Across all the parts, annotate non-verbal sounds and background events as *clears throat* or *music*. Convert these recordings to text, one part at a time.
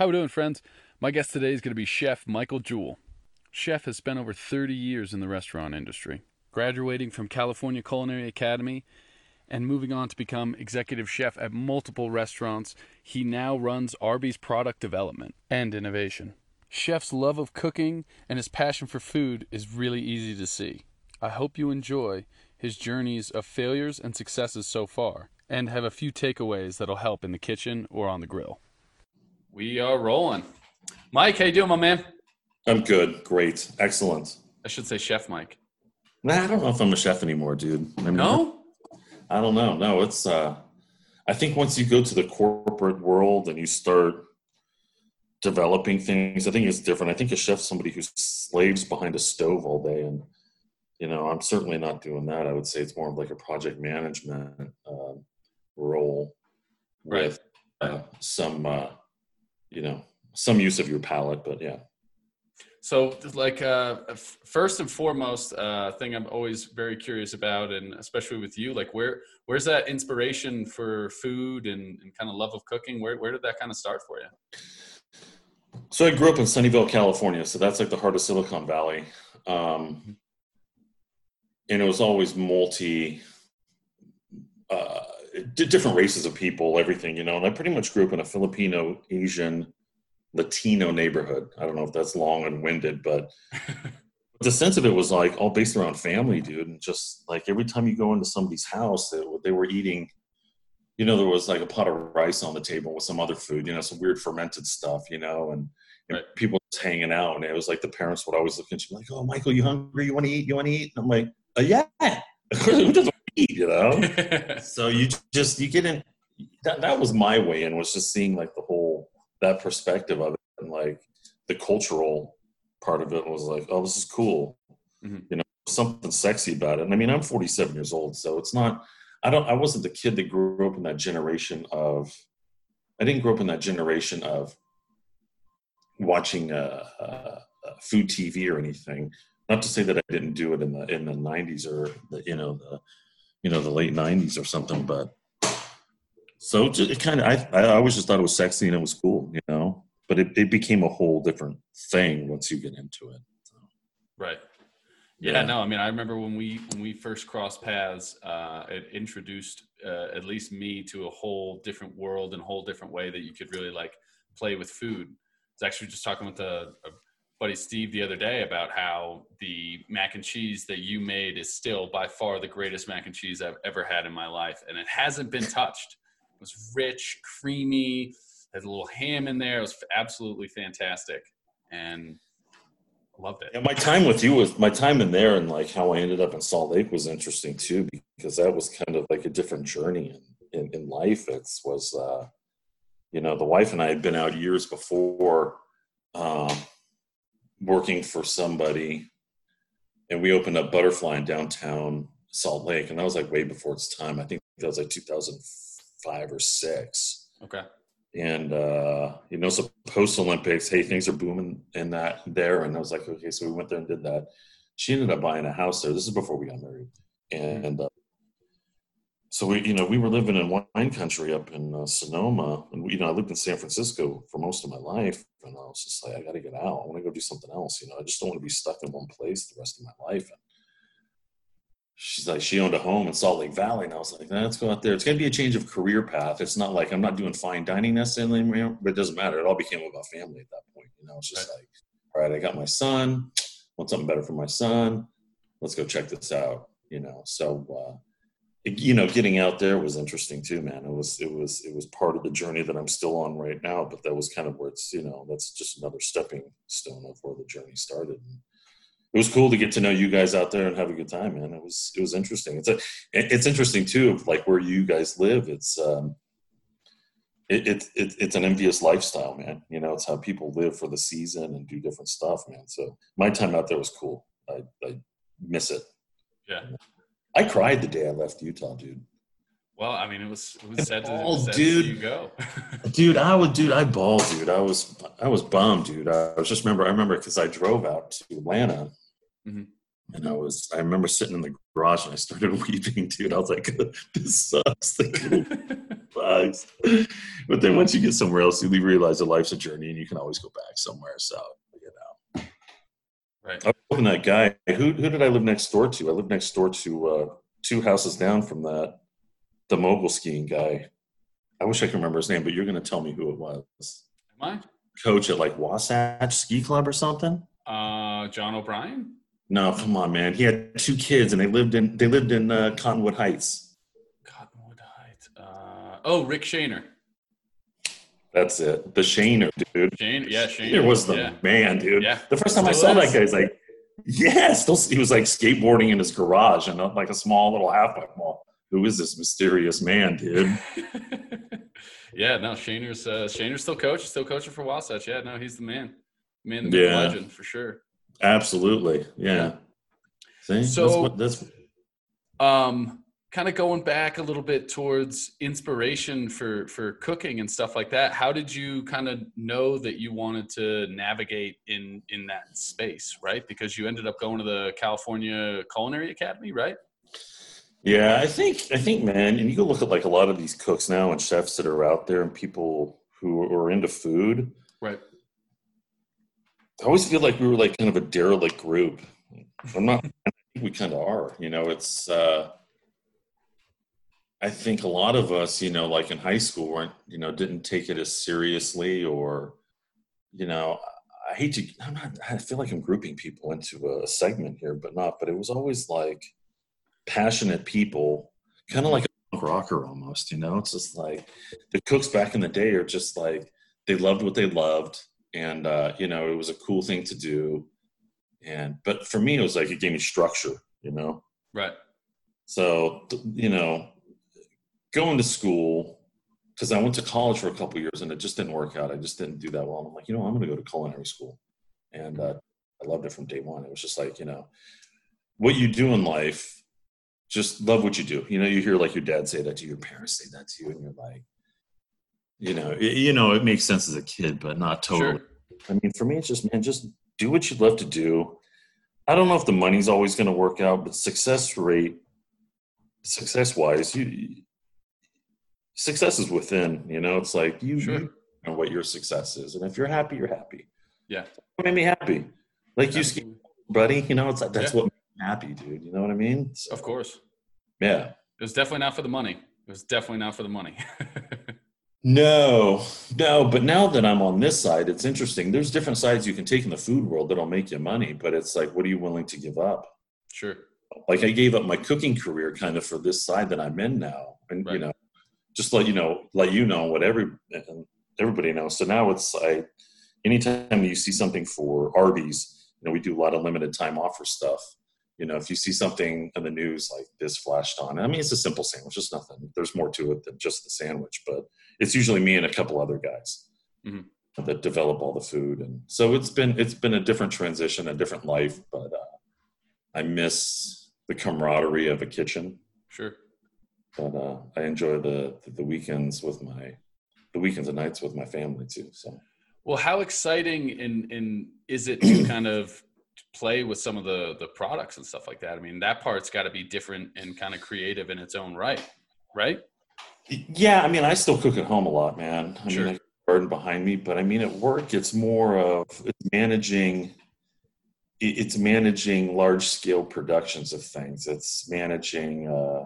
How we doing, friends? My guest today is going to be Chef Michael Jewell. Chef has spent over 30 years in the restaurant industry, graduating from California Culinary Academy and moving on to become executive chef at multiple restaurants. He now runs Arby's product development and innovation. Chef's love of cooking and his passion for food is really easy to see. I hope you enjoy his journeys of failures and successes so far and have a few takeaways that'll help in the kitchen or on the grill. We are rolling. Mike, how you doing, my man? I'm good. Great. Excellent. I should say Chef Mike. Nah, I don't know if I'm a chef anymore, dude. I mean, No? I don't know. No, it's uh I think once you go to the corporate world and you start developing things, I think it's different. I think a chef's somebody who slaves behind a stove all day and you know, I'm certainly not doing that. I would say it's more of like a project management um, role Right. with uh, some uh, you know, some use of your palate, but yeah. So, like, uh, first and foremost, uh, thing I'm always very curious about, and especially with you, like, where where's that inspiration for food and, and kind of love of cooking? Where where did that kind of start for you? So I grew up in Sunnyvale, California. So that's like the heart of Silicon Valley. Um, and it was always multi, uh, different races of people, everything, you know. And I pretty much grew up in a Filipino, Asian, Latino neighborhood. I don't know if that's long and winded, but *laughs* the sense of it was like all based around family, dude. And just like every time you go into somebody's house, they, they were eating you know, there was like a pot of rice on the table with some other food, you know, some weird fermented stuff, you know, and, and Right. people just hanging out. And it was like the parents would always look at you like, oh, Michael, you hungry? You want to eat? You want to eat? And I'm like, uh, yeah. *laughs* Who doesn't you know? *laughs* so you just, you get in. That, that was my way in, was just seeing like the whole, that perspective of it. And like the cultural part of it was like, oh, this is cool. Mhm. You know, something sexy about it. And I mean, I'm 47 years old, so it's not, I don't. I wasn't the kid that grew up in that generation of. I didn't grow up in that generation of watching uh, uh, uh, food TV or anything. Not to say that I didn't do it in the in the '90s or the you know the you know the late '90s or something, but so it, it kind of I I always just thought it was sexy and it was cool, you know. But it, it became a whole different thing once you get into it. So, Right. Yeah, no, I mean, I remember when we when we first crossed paths, uh, it introduced uh, at least me to a whole different world and a whole different way that you could really like play with food. I was actually just talking with a, a buddy Steve the other day about how the mac and cheese that you made is still by far the greatest mac and cheese I've ever had in my life, and it hasn't been touched. It was rich, creamy, had a little ham in there. It was absolutely fantastic, and I loved it. Yeah, my time with you was my time in there, and like how I ended up in Salt Lake was interesting too, because that was kind of like a different journey in in, in life. It was, uh, you know, the wife and I had been out years before, um, working for somebody, and we opened up Butterfly in downtown Salt Lake, and that was like way before its time. I think that was like 2005 or six Okay. and uh, you know, so post Olympics, hey, things are booming in that there, and I was like, okay, so we went there and did that. She ended up buying a house there. This is before we got married, and uh, so we, you know, we were living in wine country up in uh, Sonoma, and we, you know, I lived in San Francisco for most of my life, and I was just like, I got to get out. I want to go do something else. You know, I just don't want to be stuck in one place the rest of my life. And she's like, she owned a home in Salt Lake Valley, and I was like, nah, let's go out there. It's going to be a change of career path. It's not like I'm not doing fine dining necessarily, but it doesn't matter. It all became about family at that point. You know, it's just like, all right, I got my son. Want something better for my son? Let's go check this out. You know, so uh, you know, getting out there was interesting too, man. It was, it was, it was part of the journey that I'm still on right now. But that was kind of where it's, you know, that's just another stepping stone of where the journey started. And it was cool to get to know you guys out there and have a good time, man. It was, it was interesting. It's a, it's interesting too, of like where you guys live. It's, um, it, it, it, it's an envious lifestyle, man. You know, it's how people live for the season and do different stuff, man. So my time out there was cool. I, I miss it. Yeah. I cried the day I left Utah, dude. Well, I mean, it was it was sad to, Oh, sad to dude. see you go. *laughs* Dude, I would, dude, I bawled, dude. I was, I was bummed, dude. I was just remember, I remember because I drove out to Atlanta Mhm. and I was I remember sitting in the garage and I started *laughs* weeping, dude. I was like, *laughs* this sucks. bugs. But then once you get somewhere else, you realize that life's a journey and you can always go back somewhere. So you know. Right. I was that guy. Who who did I live next door to? I lived next door to uh, two houses down from that the mogul skiing guy. I wish I could remember his name, but you're gonna tell me who it was. Am I? Coach at like Wasatch Ski Club or something? Uh, John O'Brien. No, come on, man. He had two kids, and they lived in they lived in uh, Cottonwood Heights. Cottonwood Heights. Uh, oh, Rick Shaner. That's it. The Shaner, dude. Shane, yeah, Shane. Shaner was the yeah. man, dude. Yeah. The first time I saw is. that guy, he's like, yeah, still he was like skateboarding in his garage and like a small little half pipe mall. Who is this mysterious man, dude? *laughs* *laughs* yeah, no, Shaner's uh, Shaner's still coach, still coaching for Wasatch. Yeah, no, he's the man, man, the Yeah. legend for sure. Absolutely, yeah. See, So- that's what that's Um, kind of going back a little bit towards inspiration for for cooking and stuff like that. How did you kind of know that you wanted to navigate in in that space, right? Because you ended up going to the California Culinary Academy, right? Yeah, I think I think man, and you go look at like a lot of these cooks now and chefs that are out there and people who are into food. Right. I always feel like we were like kind of a derelict group. I'm not. *laughs* I think we kind of are. You know, it's. uh I think a lot of us, you know, like in high school, weren't you know didn't take it as seriously, or you know, I hate to. I'm not. I feel like I'm grouping people into a segment here, but not. But it was always like passionate people, kind of like a rocker almost. You know, it's just like the cooks back in the day are just like they loved what they loved, and uh, you know, it was a cool thing to do. And but for me, it was like it gave me structure. You know, Right. so you know, going to school because I went to college for a couple years and it just didn't work out. I just didn't do that well. And I'm like, you know, I'm going to go to culinary school, and uh, I loved it from day one. It was just like, you know, what you do in life, just love what you do. You know, you hear like your dad say that to you, your parents say that to you, and you're like, you know, it, you know, it makes sense as a kid, but not totally. Sure. I mean, for me, it's just man, just do what you love to do. I don't know if the money's always going to work out, but success rate, success wise, you success is within. You know, it's like you, Sure. you know what your success is, and if you're happy, you're happy. Yeah. What made me happy? Like you, buddy. You know, it's like that's Yeah. what made me happy, dude. You know what I mean? So, Of course. Yeah. It was definitely not for the money. It was definitely not for the money. *laughs* No, no, but now that I'm on this side, it's interesting. There's different sides you can take in the food world that'll make you money, but it's like, what are you willing to give up? sure. Like I gave up my cooking career kind of for this side that I'm in now, and you know, just let you know, let you know what every everybody knows. So now it's like, anytime you see something for Arby's, you know, we do a lot of limited time offer stuff. You know, if you see something in the news like this flashed on, I mean, it's a simple sandwich, just nothing. There's more to it than just the sandwich, but it's usually me and a couple other guys Mhm. that develop all the food, and so it's been it's been a different transition, a different life, but uh, I miss the camaraderie of a kitchen. Sure. But uh, I enjoy the the weekends with my the weekends and nights with my family too. So Well, how exciting and and is it to kind of play with some of the the products and stuff like that? I mean, that part's got to be different and kind of creative in its own right, right? Yeah, I mean, I still cook at home a lot, man. I Sure. mean, I garden behind me, but I mean, at work, it's more of it's managing. It's managing large scale productions of things. It's managing uh,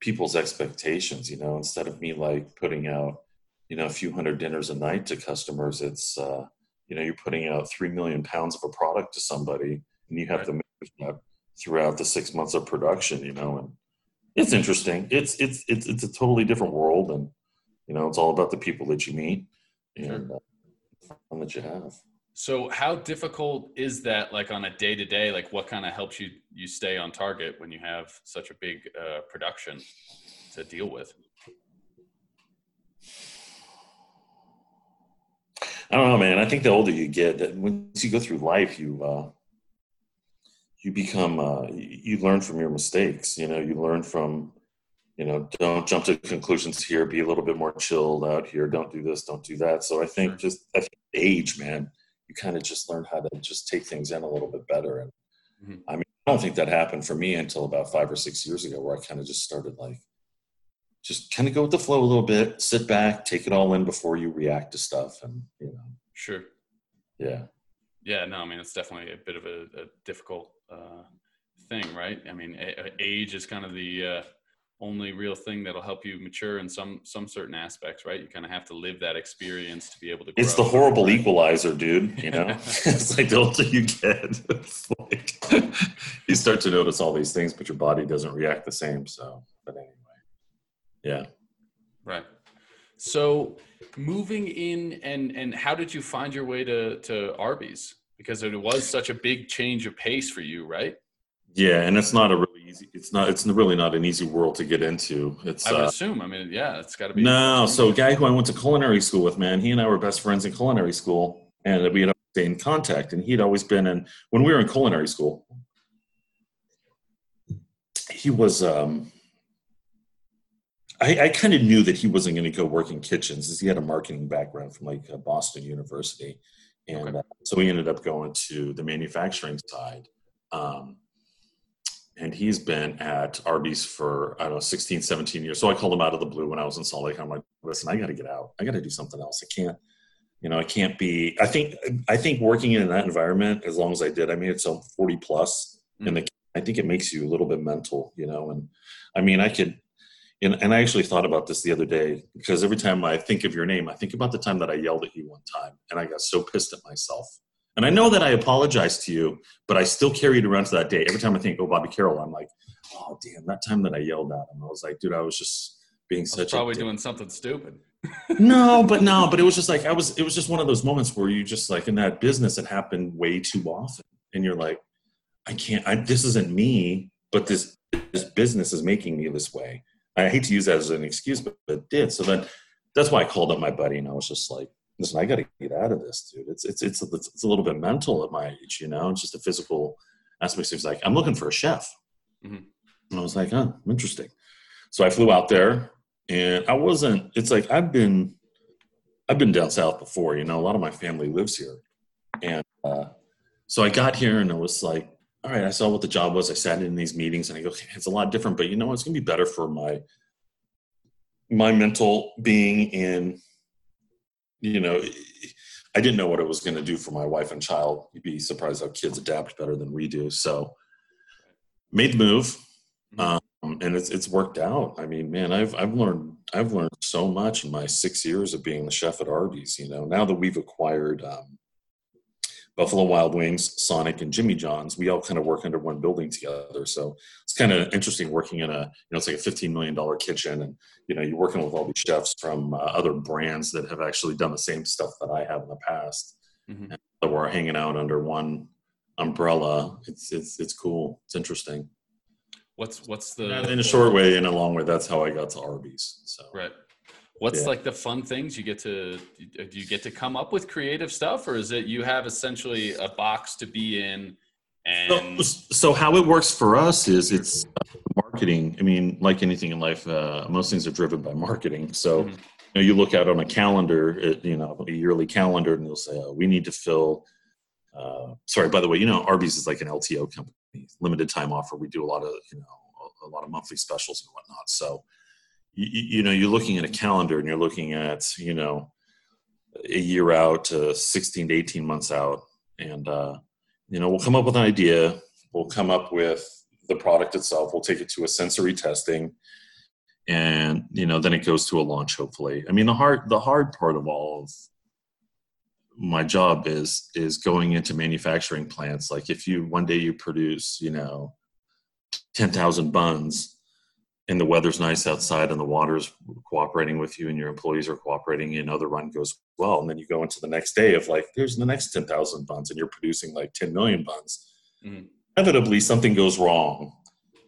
people's expectations. You know, instead of me like putting out, you know, a few hundred dinners a night to customers, it's uh, you know, you're putting out three million pounds of a product to somebody, and you have to manage that throughout the six months of production. You know, and it's interesting. It's it's it's it's a totally different world, and you know, it's all about the people that you meet and uh, fun that you have. So, how difficult is that? Like on a day to day, like what kind of helps you you stay on target when you have such a big uh, production to deal with? I don't know, man. I think the older you get, that once you go through life, you uh, you become uh, you learn from your mistakes. You know, you learn from you know, don't jump to conclusions here. Be a little bit more chilled out here. Don't do this. Don't do that. So I think just I think age, man, you kind of just learn how to just take things in a little bit better. And Mm-hmm. I mean, I don't think that happened for me until about five or six years ago, where I kind of just started like, just kind of go with the flow a little bit, sit back, take it all in before you react to stuff, and you know. Sure. Yeah. Yeah. No, I mean it's definitely a bit of a, a difficult uh, thing, right? I mean, a- age is kind of the uh, only real thing that'll help you mature in some some certain aspects, right? You kind of have to live that experience to be able to. It's the horrible equalizer, dude. You know, *laughs* *laughs* it's like the older you get, it's like *laughs* you start to notice all these things, but your body doesn't react the same. So, but anyway, yeah, right. So, moving in and and how did you find your way to to Arby's? Because it was such a big change of pace for you, right? Yeah, and it's not a easy. It's not. It's really not an easy world to get into. It's. I would uh, assume. I mean, yeah, it's got to be. No, so a guy who I went to culinary school with, man, he and I were best friends in culinary school, and we had stayed in contact. And he'd always been in when we were in culinary school. He was. um I, I kind of knew that he wasn't going to go work in kitchens, as he had a marketing background from like uh, Boston University, and okay. uh, so he ended up going to the manufacturing side. Um, and he's been at Arby's for I don't know 16, 17 years. So I called him out of the blue when I was in Salt Lake. I'm like, listen, I got to get out. I got to do something else. I can't, you know, I can't be. I think I think working in that environment as long as I did, I made it so 40 plus, mm-hmm. and the, I think it makes you a little bit mental, you know. And I mean, I could. And, and I actually thought about this the other day because every time I think of your name, I think about the time that I yelled at you one time and I got so pissed at myself and I know that I apologized to you, but I still carry it around to that day. Every time I think, oh, Bobby Carroll, I'm like, oh, damn, that time that I yelled at him, I was like, dude, I was just being such probably doing something stupid. *laughs* no, but no, *laughs* but it was just like I was. It was just one of those moments where you just like in that business, it happened way too often, and you're like, I can't. I, this isn't me, but this this business is making me this way. I hate to use that as an excuse, but, but it did. So then that's why I called up my buddy, and I was just like, listen, I got to get out of this, dude. It's, it's, it's, it's, a little bit mental at my age, you know, it's just a physical aspect. It's like, I'm looking for a chef. Mm-hmm. And I was like, oh, interesting. So I flew out there and I wasn't, it's like, I've been, I've been down South before, you know, a lot of my family lives here. And, uh, so I got here and I was like, all right, I saw what the job was. I sat in these meetings and I go, okay, it's a lot different, but you know, it's going to be better for my, my mental being in you know, I didn't know what it was going to do for my wife and child. You'd be surprised how kids adapt better than we do. So, made the move, mm-hmm. um, and it's it's worked out. I mean, man, I've I've learned I've learned so much in my six years of being the chef at Arby's. You know, now that we've acquired um, Buffalo Wild Wings, Sonic, and Jimmy John's, we all kind of work under one building together. So it's kind of interesting working in a, you know, it's like a $15 million kitchen and, you know, you're working with all these chefs from uh, other brands that have actually done the same stuff that I have in the past. Mm-hmm. And so we're hanging out under one umbrella. It's, it's, it's cool. It's interesting. What's, what's the, in a short way, in a long way, that's how I got to Arby's. So, right. What's yeah. like the fun things you get to do you get to come up with creative stuff or is it you have essentially a box to be in and so, so how it works for us is it's marketing. I mean, like anything in life, uh, most things are driven by marketing. So mm-hmm. you know, you look out on a calendar, uh, you know, a yearly calendar, and you'll say, oh, "We need to fill." Uh, sorry, by the way, you know, Arby's is like an LTO company, limited time offer. We do a lot of you know a lot of monthly specials and whatnot. So you, you know you're looking at a calendar and you're looking at you know a year out to 16 to 18 months out. And uh, you know we'll come up with an idea. We'll come up with the product itself. We'll take it to a sensory testing. And you know then it goes to a launch hopefully. I mean the hard the hard part of all of my job is is going into manufacturing plants. Like if you one day you produce you know 10,000 buns and the weather's nice outside and the water's cooperating with you and your employees are cooperating and other run goes well. And then you go into the next day of like there's the next 10,000 buns and you're producing like 10 million buns mm-hmm. inevitably something goes wrong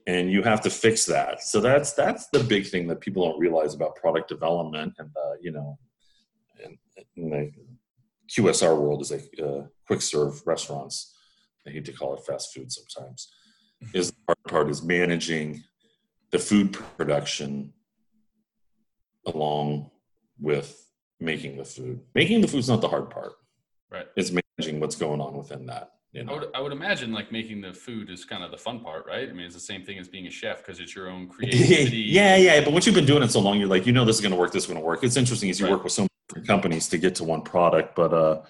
and you have to fix that. So that's that's the big thing that people don't realize about product development and uh, you know and in the qsr world is like uh, quick serve restaurants. I hate to call it fast food sometimes. Is the hard part is managing the food production along with making the food. Making the food's not the hard part. Right. It's managing what's going on within that. You I would, I would imagine like making the food is kind of the fun part, right? I mean, it's the same thing as being a chef because it's your own *laughs* creativity. yeah, yeah. But once you've been doing it so long, you're like, you know, this is going to work. This is going to work. It's interesting as you Right. work with so many different companies to get to one product. But uh,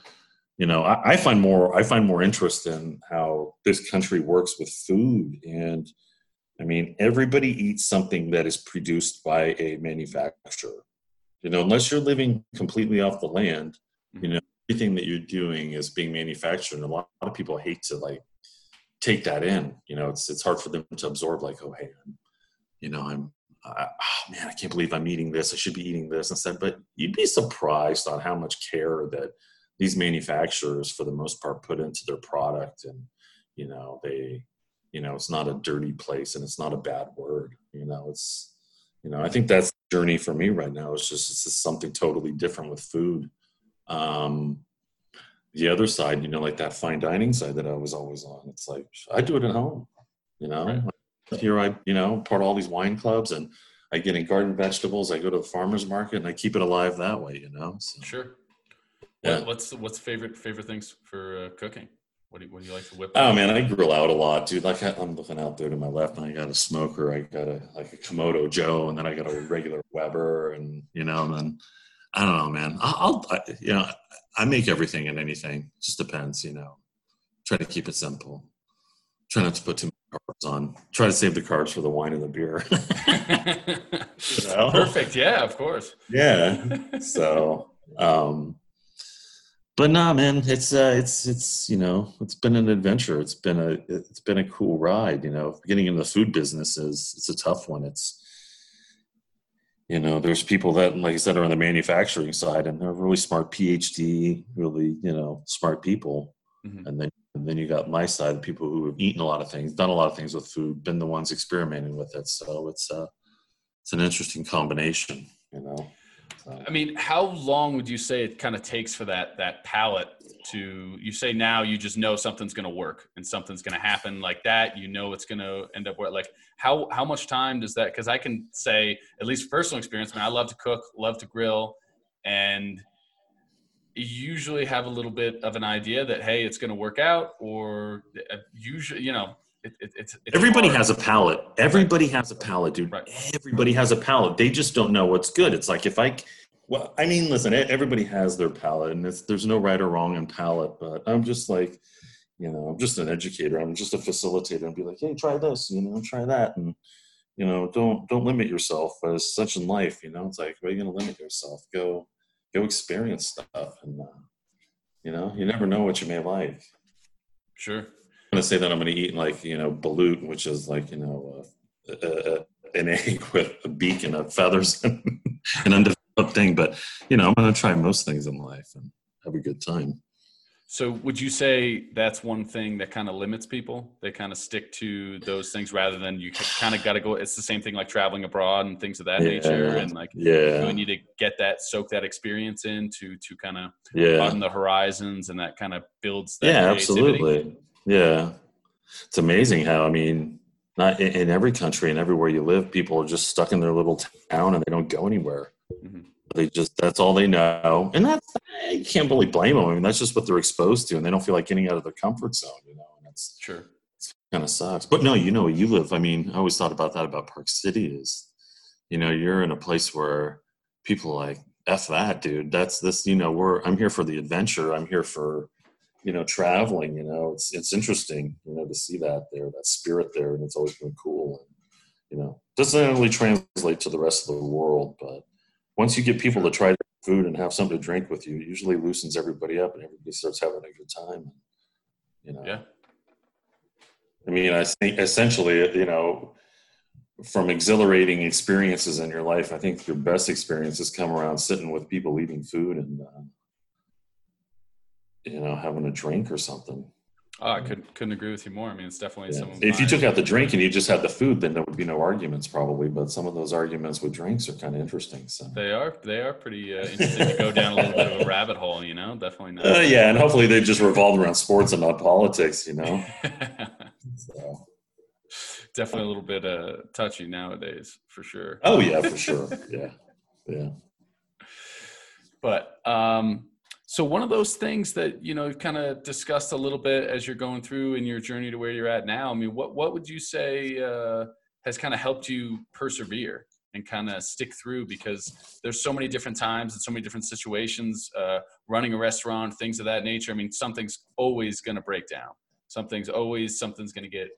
you know, I, I find more, I find more interest in how this country works with food. And I mean, everybody eats something that is produced by a manufacturer. You know, unless you're living completely off the land, you mm-hmm. know, everything that you're doing is being manufactured. And a lot, a lot of people hate to like take that in. You know, it's it's hard for them to absorb. Like, oh, hey, I'm, you know, I'm, I, oh, man, I can't believe I'm eating this. I should be eating this instead. But you'd be surprised on how much care that these manufacturers, for the most part, put into their product, and you know, they, you know, it's not a dirty place, and it's not a bad word. You know, it's, you know, I think that's the journey for me right now. It's just it's just something totally different with food. Um, the other side, you know, like that fine dining side that I was always on. It's like I do it at home, you know. Right. Here I, you know, part of all these wine clubs, and I get in garden vegetables. I go to the farmers market, and I keep it alive that way, you know. So, Sure. Yeah. What's what's favorite favorite things for uh, cooking? What do you, what do you like to whip? Oh man, I grill out a lot, dude. Like I, I'm looking out there to my left, and I got a smoker. I got a like a Kamado Joe, and then I got a regular Weber, and you know, and then I don't know, man. I'll, I'll I, you know, I make everything and anything. Just depends, you know. Try to keep it simple. Try not to put too many carbs on. Try to save the carbs for the wine and the beer. *laughs* *laughs* You know? Perfect. Yeah, of course. yeah. *laughs* So, um, but nah, man, it's uh, it's it's you know, it's been an adventure. It's been a it's been a cool ride. You know, getting into the food business is it's a tough one. It's you know, there's people that, like I said, are on the manufacturing side, and they're really smart PhD, really you know, smart people. Mhm. And then and then you got my side, the people who have eaten a lot of things, done a lot of things with food, been the ones experimenting with it. So it's uh, it's an interesting combination. You know. I mean, how long would you say it kind of takes for that that palate to? You say now you just know something's going to work and something's going to happen like that. You know it's going to end up where like how how much time does that? Because I can say at least personal experience. Man, I love to cook, love to grill, and usually have a little bit of an idea that hey, it's going to work out, or uh, usually you know it, it, it's, it's Everybody hard. has a palate. Everybody has a palate, dude. Right. Everybody has a palate. They just don't know what's good. It's like if I, well, I mean, listen, everybody has their palate, and it's, there's no right or wrong in palate. But I'm just like, you know, I'm just an educator. I'm just a facilitator, and be like, hey, try this, you know, try that, and you know, don't don't limit yourself. As such in life, you know, it's like, why are you going to limit yourself? Go, go experience stuff, and uh, you know, you never know what you may like. sure. I'm gonna say that I'm gonna eat like you know balut, which is like you know uh, uh, uh, an *laughs* egg with a beak and a feathers *laughs* and an undeveloped thing. But you know, I'm gonna try most things in life and have a good time. So would you say that's one thing that kind of limits people? They kind of stick to those things rather than you kind of got to go. It's the same thing like traveling abroad and things of that nature, and like yeah, you yeah, need to get that, soak that experience in to to kind of yeah, broaden the horizons, and that kind of builds. That yeah, creativity. absolutely. Yeah, it's amazing how I mean, not in, in every country and everywhere you live, people are just stuck in their little town and they don't go anywhere. Mhm. They just that's all they know, and that's you can't really blame them. I mean, that's just what they're exposed to, and they don't feel like getting out of their comfort zone. You know, and that's Sure. It's kind of sucks. But no, you know, where you live. I mean, I always thought about that about Park City is, you know, you're in a place where people are like f that, dude. That's this. You know, we're I'm here for the adventure. I'm here for, you know, traveling. You know, it's it's interesting, you know, to see that there, that spirit there, and it's always been cool. And you know, doesn't really translate to the rest of the world, but once you get people to try food and have something to drink with you, it usually loosens everybody up, and everybody starts having a good time. You know. Yeah. I mean, I think essentially, you know, from exhilarating experiences in your life, I think your best experiences come around sitting with people eating food and, uh, you know, having a drink or something. Oh, I couldn't couldn't agree with you more. I mean, it's definitely Yeah. If you took out the drink and you just had the food, then there would be no arguments probably. But some of those arguments with drinks are kind of interesting. So, They are they are pretty uh, interesting to go down a little bit of a rabbit hole. You know, definitely not. uh, yeah, and hopefully they just revolve around sports and not politics. You know. *laughs* So. definitely a little bit uh, touchy nowadays, for sure. Oh yeah, for sure. Yeah, yeah. But um, So one of those things that you know you've kind of discussed a little bit as you're going through in your journey to where you're at now. I mean, what what would you say uh, has kind of helped you persevere and kind of stick through? Because there's so many different times and so many different situations. Uh, running a restaurant, things of that nature. I mean, something's always going to break down. Something's always something's going to get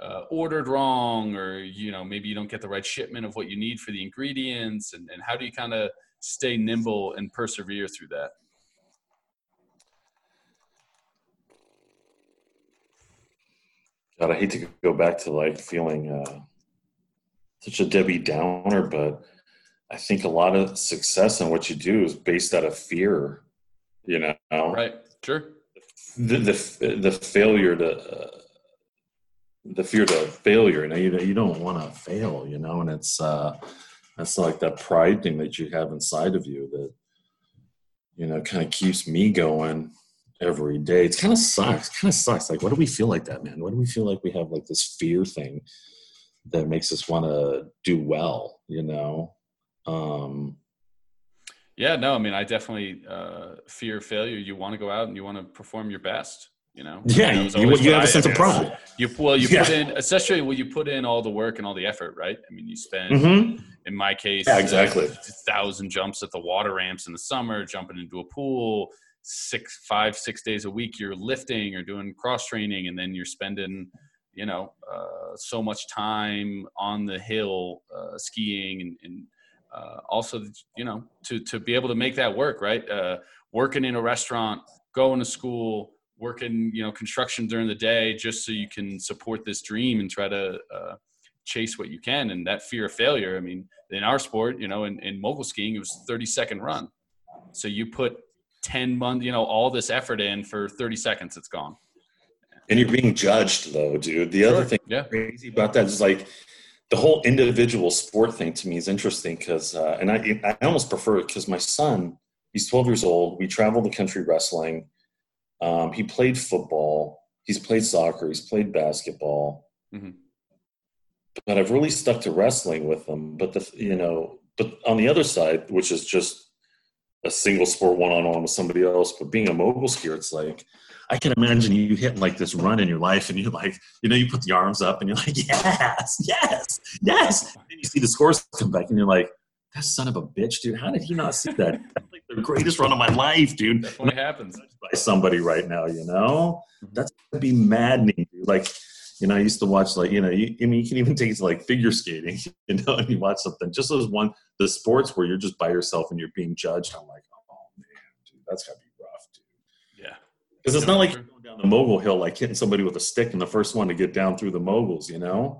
uh, ordered wrong, or you know maybe you don't get the right shipment of what you need for the ingredients. And, and how do you kind of stay nimble and persevere through that? God, I hate to go back to like feeling uh, such a Debbie Downer, but I think a lot of success in what you do is based out of fear. You know, right? Sure. The the, the failure to uh, the fear to failure. You know, you, you don't want to fail. You know, and it's uh, that's like that pride thing that you have inside of you that you know kind of keeps me going every day. It's kind of sucks. Kind of sucks. Like, what do we feel like that, man? What do we feel like we have like this fear thing that makes us want to do well? You know. Um, yeah, no, I mean, I definitely uh, fear failure. You want to go out and you want to perform your best. You know. Yeah, you, you have I, a sense of pride. You well, you yeah. put in, especially when you put in all the work and all the effort, right? I mean, you spend, mm-hmm. in my case, yeah, exactly, uh, thousand jumps at the water ramps in the summer, jumping into a pool, six five six days a week you're lifting or doing cross training and then you're spending you know uh, so much time on the hill uh, skiing and, and uh, also you know to to be able to make that work right? Uh, working in a restaurant going to school working you know construction during the day just so you can support this dream and try to uh, chase what you can and that fear of failure i mean in our sport you know in, in mogul skiing it was 30 second run. So you put 10 months, you know, all this effort in for 30 seconds, it's gone. And you're being judged though, dude. The sure. other thing yeah. crazy about that is like the whole individual sport thing to me is interesting because, uh, and I, I almost prefer it because my son, he's 12 years old. We travel the country wrestling. Um, he played football. He's played soccer. He's played basketball. Mm-hmm. But I've really stuck to wrestling with him. But the, you know, but on the other side, which is just a single sport one on one with somebody else. But being a mogul skier, it's like I can imagine you hitting like this run in your life, and you're like, you know, you put the arms up, and you're like, *laughs* yes, yes, yes. And you see the scores come back, and you're like, that son of a bitch, dude. How did he not see that? *laughs* That's like the greatest run of my life, dude. What happens by somebody right now. You know, mm-hmm. that's gonna be maddening. Dude. Like you know, I used to watch like, you know, you, I mean, you can even take it to like figure skating, *laughs* you know, and you watch something, just those one, the sports where you're just by yourself and you're being judged. I'm like, oh man, dude, that's gotta be rough, dude. Yeah. Cause it's not like you're going down the mogul hill, like hitting somebody with a stick and the first one to get down through the moguls, you know?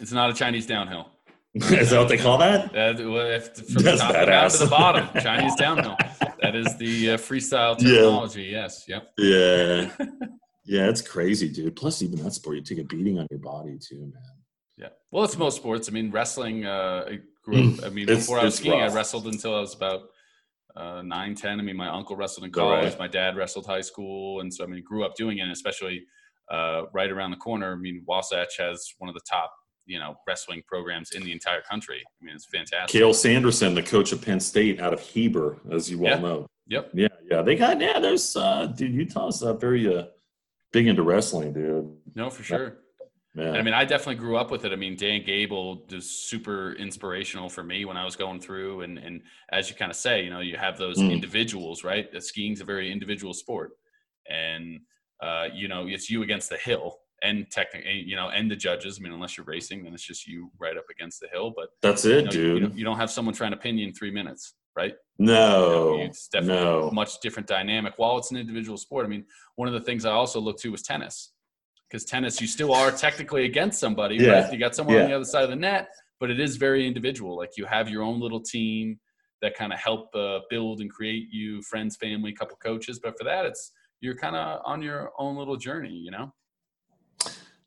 It's not a Chinese downhill. *laughs* is that what they call that? Uh, well, if, from That's the top badass. to the bottom, Chinese *laughs* downhill. That is the uh, freestyle terminology. Yeah. Yes. Yep. Yeah. Yeah, it's crazy, dude. Plus, even that sport, you take a beating on your body too, man. Yeah. Well, it's most sports. I mean, wrestling. Uh, I grew up. I *laughs* mean, before I was skiing, rough. I wrestled until I was about uh, nine, ten. I mean, my uncle wrestled in college. Right. My dad wrestled high school, and so I mean, grew up doing it. Especially uh, right around the corner. I mean, Wasatch has one of the top you know wrestling programs in the entire country. I mean, it's fantastic. Cael Sanderson, the coach of Penn State out of Heber, as you well yeah. know. Yep. Yeah, yeah. They got yeah. There's uh, dude, Utah's uh, very uh, big into wrestling, dude. No, for sure. Yeah. I mean, I definitely grew up with it. I mean, Dan Gable was super inspirational for me when I was going through. And, and as you kind of say, you know, you have those mm. individuals, right? Skiing's a very individual sport. And, uh, you know, it's you against the hill and technically, you know, and the judges. I mean, unless you're racing, then it's just you right up against the hill. But that's it, you know, dude. You, you, don't have someone trying to pin you in three minutes right? No, you know, it's definitely no. a much different dynamic. While it's an individual sport, I mean, one of the things I also look to was tennis, because tennis you still are technically against somebody, yeah. right? You got someone yeah. on the other side of the net, but it is very individual. Like you have your own little team that kind of help uh, build and create you friends, family, couple coaches. But for that, it's you're kind of on your own little journey, you know.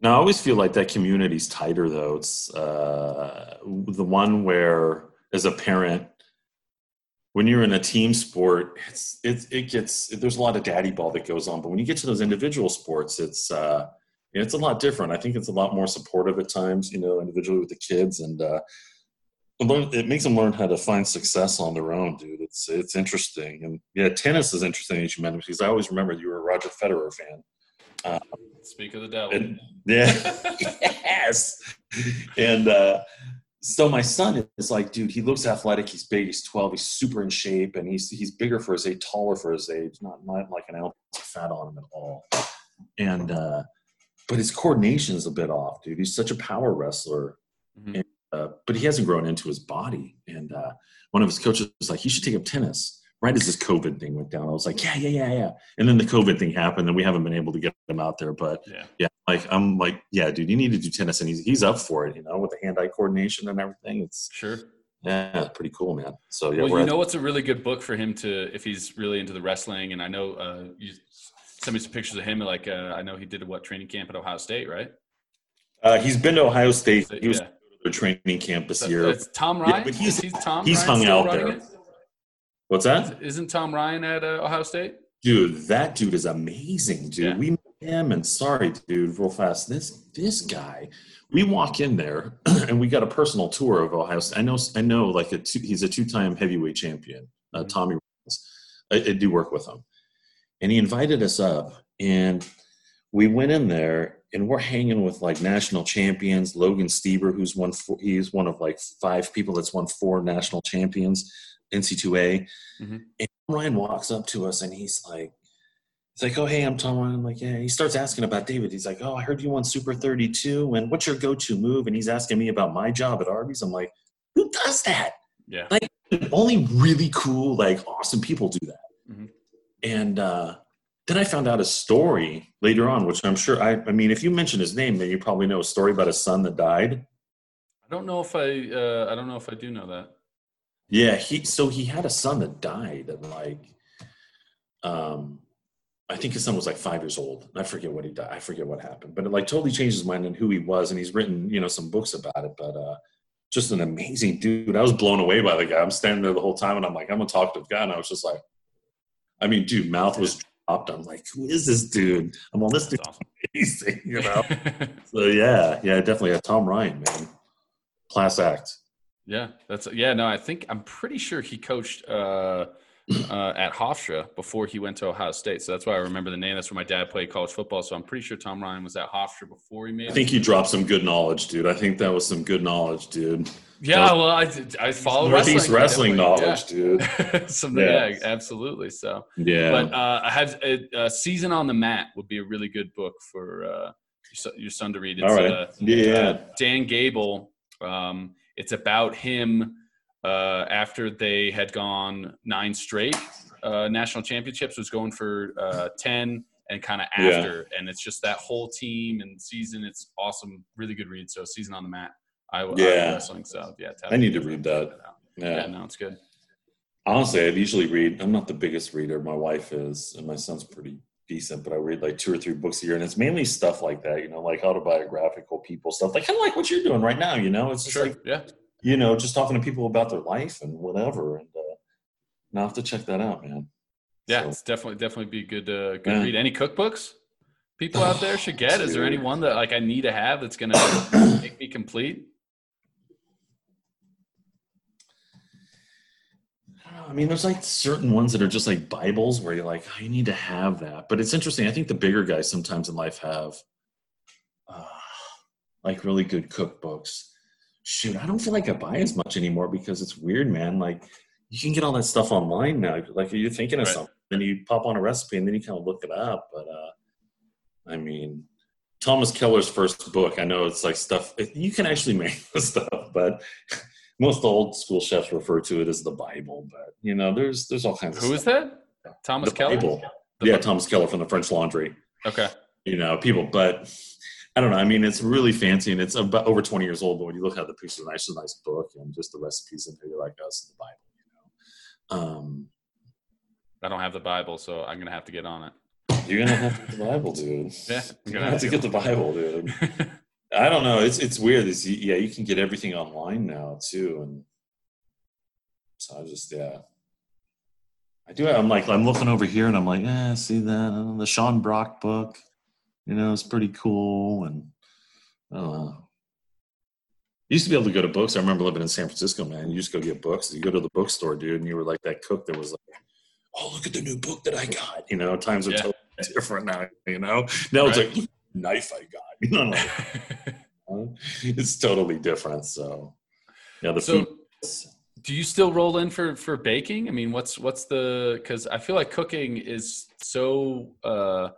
Now, I always feel like that community's tighter, though. It's uh, the one where, as a parent, when you're in a team sport, it's it, it gets there's a lot of daddy ball that goes on. But when you get to those individual sports, it's uh, it's a lot different. I think it's a lot more supportive at times, you know, individually with the kids. And uh, it makes them learn how to find success on their own, dude. It's it's interesting, and yeah, tennis is interesting as you mentioned because I always remember you were a Roger Federer fan. Um, Speak of the devil. And, yeah, *laughs* yes, and uh, so my son is like, dude, he looks athletic. He's big. He's twelve. He's super in shape, and he's he's bigger for his age, taller for his age. Not not like an ounce of fat on him at all. And uh, but his coordination is a bit off, dude. He's such a power wrestler. Mm-hmm. And, uh, but he hasn't grown into his body. And uh, one of his coaches was like, "You should take up tennis." Right as this COVID thing went down, I was like, "Yeah, yeah, yeah, yeah." And then the COVID thing happened, and we haven't been able to get him out there. But yeah, yeah like I'm like, yeah, dude, you need to do tennis, and he's he's up for it, you know, with the hand-eye coordination and everything. It's sure. Yeah, pretty cool, man. So yeah, well, you know what's a really good book for him to if he's really into the wrestling, and I know uh, you sent me some pictures of him. Like uh, I know he did a what training camp at Ohio State, right? Uh, he's been to Ohio State. He was yeah their training camp this year. It's Tom Ryan. Yeah, but he's he's Tom. He's Ryan hung out there. It? What's that? Isn't Tom Ryan at uh, Ohio State? Dude, that dude is amazing, dude. Yeah. We him, and sorry, dude, real fast. This this guy, we walk in there, *clears throat* and we got a personal tour of Ohio State. I know, I know, like a two, he's a two-time heavyweight champion, uh, mm-hmm. Tommy. I, I do work with him, and he invited us up, and we went in there and we're hanging with like national champions. Logan Stieber, who's won, four, he's one of like five people that's won four national champions, NC2A. Mm-hmm. And Ryan walks up to us and he's like, he's like, oh, hey, I'm Tom I'm like, yeah. He starts asking about David. He's like, oh, I heard you won Super 32. And what's your go-to move? And he's asking me about my job at Arby's. I'm like, who does that? Yeah. Like only really cool, like awesome people do that. Mm-hmm. And, uh, then I found out a story later on, which I'm sure I, I mean, if you mention his name, then you probably know a story about a son that died. I don't know if I, uh, I don't know if I do know that. Yeah, he so he had a son that died at like, um, I think his son was like five years old. I forget what he died. I forget what happened, but it like totally changed his mind and who he was, and he's written you know some books about it. But uh, just an amazing dude. I was blown away by the guy. I'm standing there the whole time, and I'm like, I'm gonna talk to the guy, and I was just like, I mean, dude, mouth was dropped. I'm like, who is this dude? I'm on this dude amazing, you know. *laughs* so yeah, yeah, definitely a Tom Ryan, man, class act. Yeah, that's yeah. No, I think I'm pretty sure he coached uh, uh, at Hofstra before he went to Ohio State. So that's why I remember the name. That's where my dad played college football. So I'm pretty sure Tom Ryan was at Hofstra before he made. I think he dropped some good knowledge, dude. I think that was some good knowledge, dude. Yeah, well, I I follow Northeast wrestling, wrestling knowledge, yeah. dude. *laughs* Some, yeah. yeah. absolutely. So yeah, but uh, I have a, a, season on the mat would be a really good book for uh, your, son to read. It's, All right. Uh, yeah, uh, Dan Gable. Um, it's about him uh, after they had gone nine straight uh, national championships. Was going for ten and kind of after, yeah. and it's just that whole team and season. It's awesome, really good read. So season on the mat. I, yeah. wrestling. So yeah, I need to read that. Yeah. yeah, no, it's good. Honestly, I'd usually read. I'm not the biggest reader. My wife is, and my son's pretty decent, but I read like two or three books a year, and it's mainly stuff like that. You know, like autobiographical people stuff, like kind of like what you're doing right now. You know, it's just sure. like yeah, you know, just talking to people about their life and whatever. And uh, now I have to check that out, man. Yeah, so. it's definitely definitely be good. Uh, good yeah. read. Any cookbooks? People out there should get. Is there any one that like I need to have that's gonna *coughs* make me complete? I mean, there's like certain ones that are just like Bibles where you're like, oh, you need to have that. But it's interesting. I think the bigger guys sometimes in life have uh, like really good cookbooks. Shoot, I don't feel like I buy as much anymore because it's weird, man. Like you can get all that stuff online now. Like you're thinking of right. something, then you pop on a recipe and then you kind of look it up. But uh, I mean, Thomas Keller's first book, I know it's like stuff you can actually *laughs* make the stuff, but *laughs* most old school chefs refer to it as the Bible, but you know, there's there's all kinds of. Who is that? Thomas the Keller. Bible. The yeah, Bible. Thomas Keller from the French Laundry. Okay. You know, people, but I don't know. I mean, it's really fancy and it's about over 20 years old. But when you look at the pictures, nice, it's a nice book and just the recipes in here, you're like, oh, it's the Bible. You know. Um, I don't have the Bible, so I'm gonna have to get on it. You're gonna have to get the Bible, dude. *laughs* yeah, you're gonna have, have to get the Bible, dude. *laughs* I don't know. It's it's weird. It's, yeah, you can get everything online now too, and so I just yeah. I do. I'm like I'm looking over here and I'm like, yeah, see that the Sean Brock book, you know, it's pretty cool and I don't know. You used to be able to go to books. I remember living in San Francisco, man. You used to go get books. You go to the bookstore, dude, and you were like that cook that was like, "Oh, look at the new book that I got." You know, times are Yeah. totally different now. You know, now it's like "Look at the knife I got. *laughs* You know, like, *laughs* it's totally different. So, yeah, the so food. do you still roll in for for baking? I mean, what's what's the because I feel like cooking is so uh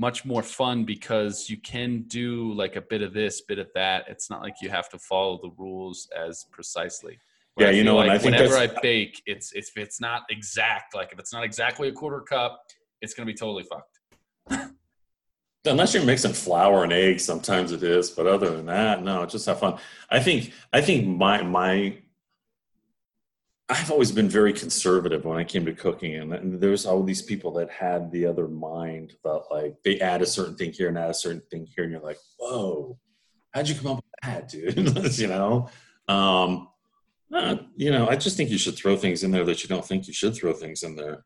much more fun because you can do like a bit of this, bit of that. It's not like you have to follow the rules as precisely. Where Yeah, you know, and like I think whenever I bake, it's it's if it's not exact, like if it's not exactly a quarter cup, it's gonna be totally fucked. *laughs* unless you're mixing flour and eggs sometimes it is but other than that no just have fun i think i think my my i've always been very conservative when I came to cooking and, and there's all these people that had the other mind that like they add a certain thing here and add a certain thing here and you're like whoa how'd you come up with that dude *laughs* you know um uh, you know i just think you should throw things in there that you don't think you should throw things in there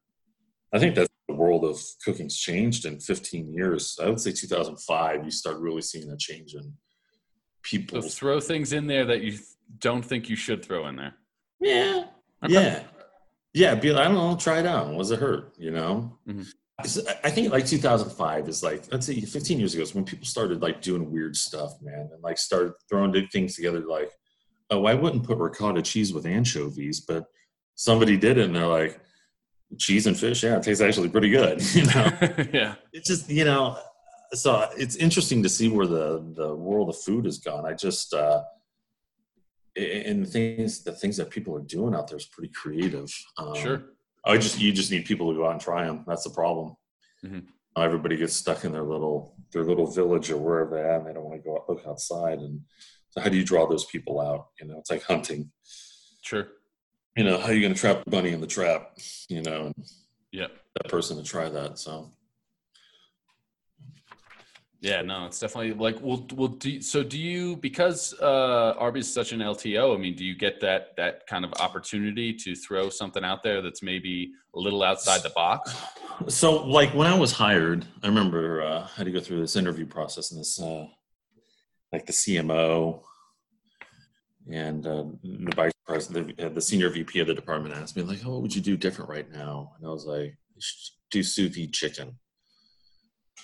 i think that's the world of cooking's changed in 15 years. I would say 2005, you start really seeing a change in So people. throw things in there that you don't think you should throw in there. yeah, Okay. yeah, yeah. Be like, I don't know. Try it out. Was it hurt? You know. Mhm. I think like 2005 is like let's say 15 years ago is when people started like doing weird stuff, man, and like started throwing things together. Like, oh, I wouldn't put ricotta cheese with anchovies, but somebody did it, and they're like, cheese and fish, yeah, it tastes actually pretty good. *laughs* You know. *laughs* yeah. it's just you know so it's interesting to see where the the world of food has gone i just uh and the things the things that people are doing out there is pretty creative um, Sure. i just you just need people to go out and try them that's the problem Mhm. everybody gets stuck in their little their little village or wherever they're at and they don't want to go out, look outside and so how do you draw those people out you know it's like hunting Sure. you know how are you going to trap the bunny in the trap you know and Yep. that person to try that so Yeah, no, it's definitely like well, well. Do so? Do you because uh, Arby's is such an LTO? I mean, do you get that that kind of opportunity to throw something out there that's maybe a little outside the box? So, like when I was hired, I remember uh, I had to go through this interview process and this, uh, like the CMO and uh, the vice president, the, uh, the senior VP of the department asked me, like, "Oh, what would you do different right now?" And I was like, "You should "Do sous vide chicken."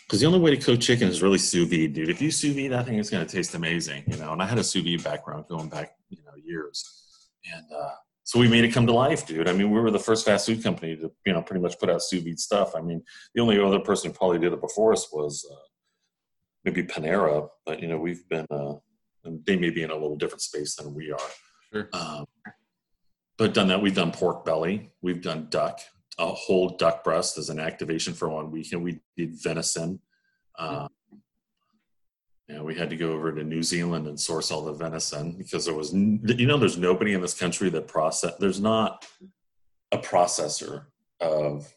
Because the only way to cook chicken is really sous vide, dude. If you sous vide that thing, it's going to taste amazing, you know. And I had a sous vide background going back, you know, years, and uh, so we made it come to life, dude. I mean, we were the first fast food company to, you know, pretty much put out sous vide stuff. I mean, the only other person who probably did it before us was uh, maybe Panera, but you know, we've been, uh, and they may be in a little different space than we are. Sure. Um, but done that, we've done pork belly, we've done duck, a whole duck breast as an activation for one weekend. We did venison. Um, yeah, we had to go over to New Zealand and source all the venison because there was, you know, there's nobody in this country that process. There's not a processor of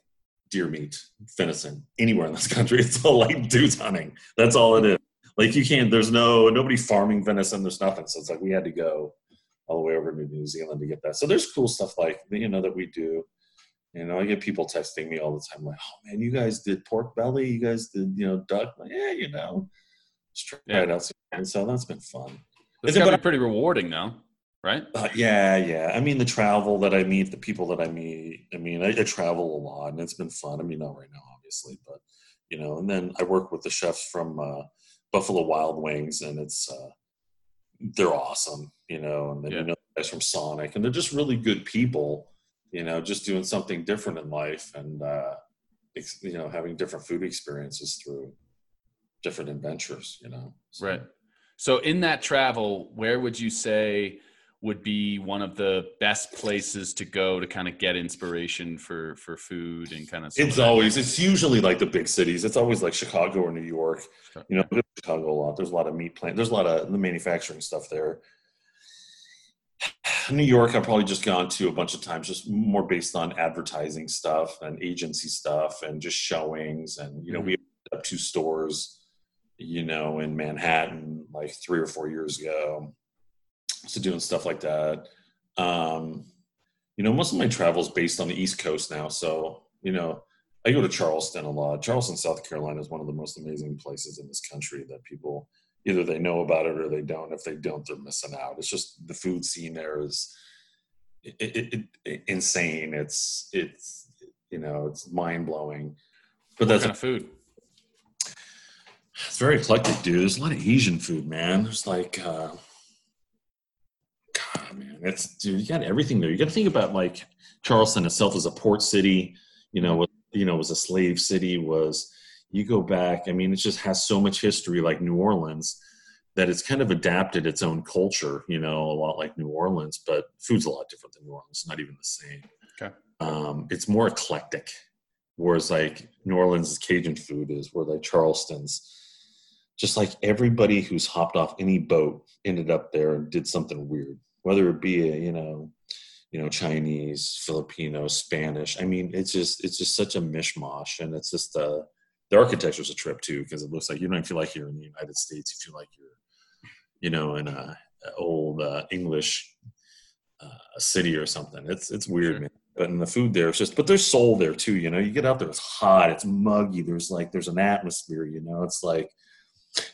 deer meat, venison anywhere in this country. It's all like dudes hunting. That's all it is. Like you can't. There's no nobody farming venison. There's nothing. So it's like we had to go all the way over to New Zealand to get that. So there's cool stuff like you know that we do. You know, I get people texting me all the time like, "Oh man, you guys did pork belly. You guys did you know duck." Like, yeah, you know, just try Yeah. it out. And so that's been fun. It's got to be pretty rewarding, though, right? Uh, yeah, yeah. I mean, the travel that I meet, the people that I meet. I mean, I, I travel a lot, and it's been fun. I mean, not right now, obviously, but you know. And then I work with the chefs from uh, Buffalo Wild Wings, and it's uh, they're awesome, you know. And then Yeah. you know, the guys from Sonic, and they're just really good people, you know, just doing something different in life, and uh, ex- you know, having different food experiences through different adventures, you know. So- Right. So, in that travel, where would you say would be one of the best places to go to kind of get inspiration for for food and kind of? some of It's always it's usually like the big cities. It's always like Chicago or New York. You know, I go to Chicago a lot. There's a lot of meat plant. There's a lot of the manufacturing stuff there. New York, I've probably just gone to a bunch of times, just more based on advertising stuff and agency stuff and just showings. And you know, Mhm. we opened up two stores, you know, in Manhattan like three or four years ago. So doing stuff like that. Um, you know, most of my travel is based on the East Coast now. So, you know, I go to Charleston a lot. Charleston, South Carolina is one of the most amazing places in this country that people either they know about it or they don't. If they don't, they're missing out. It's just the food scene there is it, it, it, insane. It's it's you know it's mind blowing. But what that's kind of food. It's very eclectic, dude. There's a lot of Asian food, man. There's like, uh, God, man, it's dude. You got everything there. You got to think about like Charleston itself as a port city. You know, you know, was a slave city. Was you go back? I mean, it just has so much history, like New Orleans, that it's kind of adapted its own culture. You know, a lot like New Orleans, but food's a lot different than New Orleans. Not even the same. Okay. Um, it's more eclectic, whereas like New Orleans' Cajun food is, where like Charleston's just like everybody who's hopped off any boat ended up there and did something weird, whether it be a, you know, you know, Chinese, Filipino, Spanish. I mean, it's just it's just such a mishmash, and it's just uh, the architecture's a trip too because it looks like you don't feel like you're in the United States. You feel like you're, you know, in a, a old uh, English uh, city or something. It's it's weird, sure. man. But in the food there, it's just but there's soul there too. You know, you get out there, it's hot, it's muggy. There's like there's an atmosphere. You know, it's like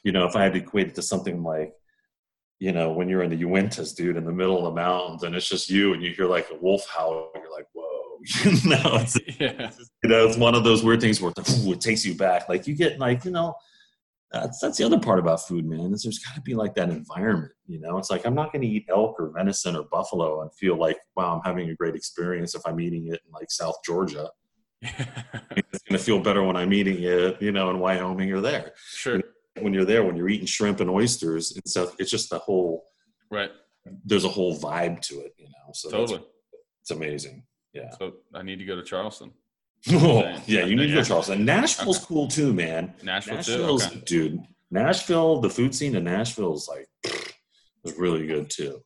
you know, if I had to equate it to something like, you know, when you're in the Uintas, dude, in the middle of the mountains, and it's just you, and you hear like a wolf howl, and you're like, whoa, *laughs* you know, *laughs* it's, yeah. you know, it's one of those weird things where ooh, it takes you back. Like you get like, you know, that's that's the other part about food, man. Is there's got to be like that environment, you know. It's like I'm not going to eat elk or venison or buffalo and feel like, wow, I'm having a great experience if I'm eating it in like South Georgia. *laughs* it's going to feel better when I'm eating it, you know, in Wyoming or there. Sure when you're there, when you're eating shrimp and oysters and stuff, it's just the whole right. There's a whole vibe to it, you know. So totally, it's amazing. Yeah. So I need to go to Charleston. Oh, *laughs* yeah, you need to go to Charleston. Nashville's okay. cool too, man. Nashville Nashville's, too, okay. dude. Nashville, the food scene in Nashville is like *sniffs* was really good too.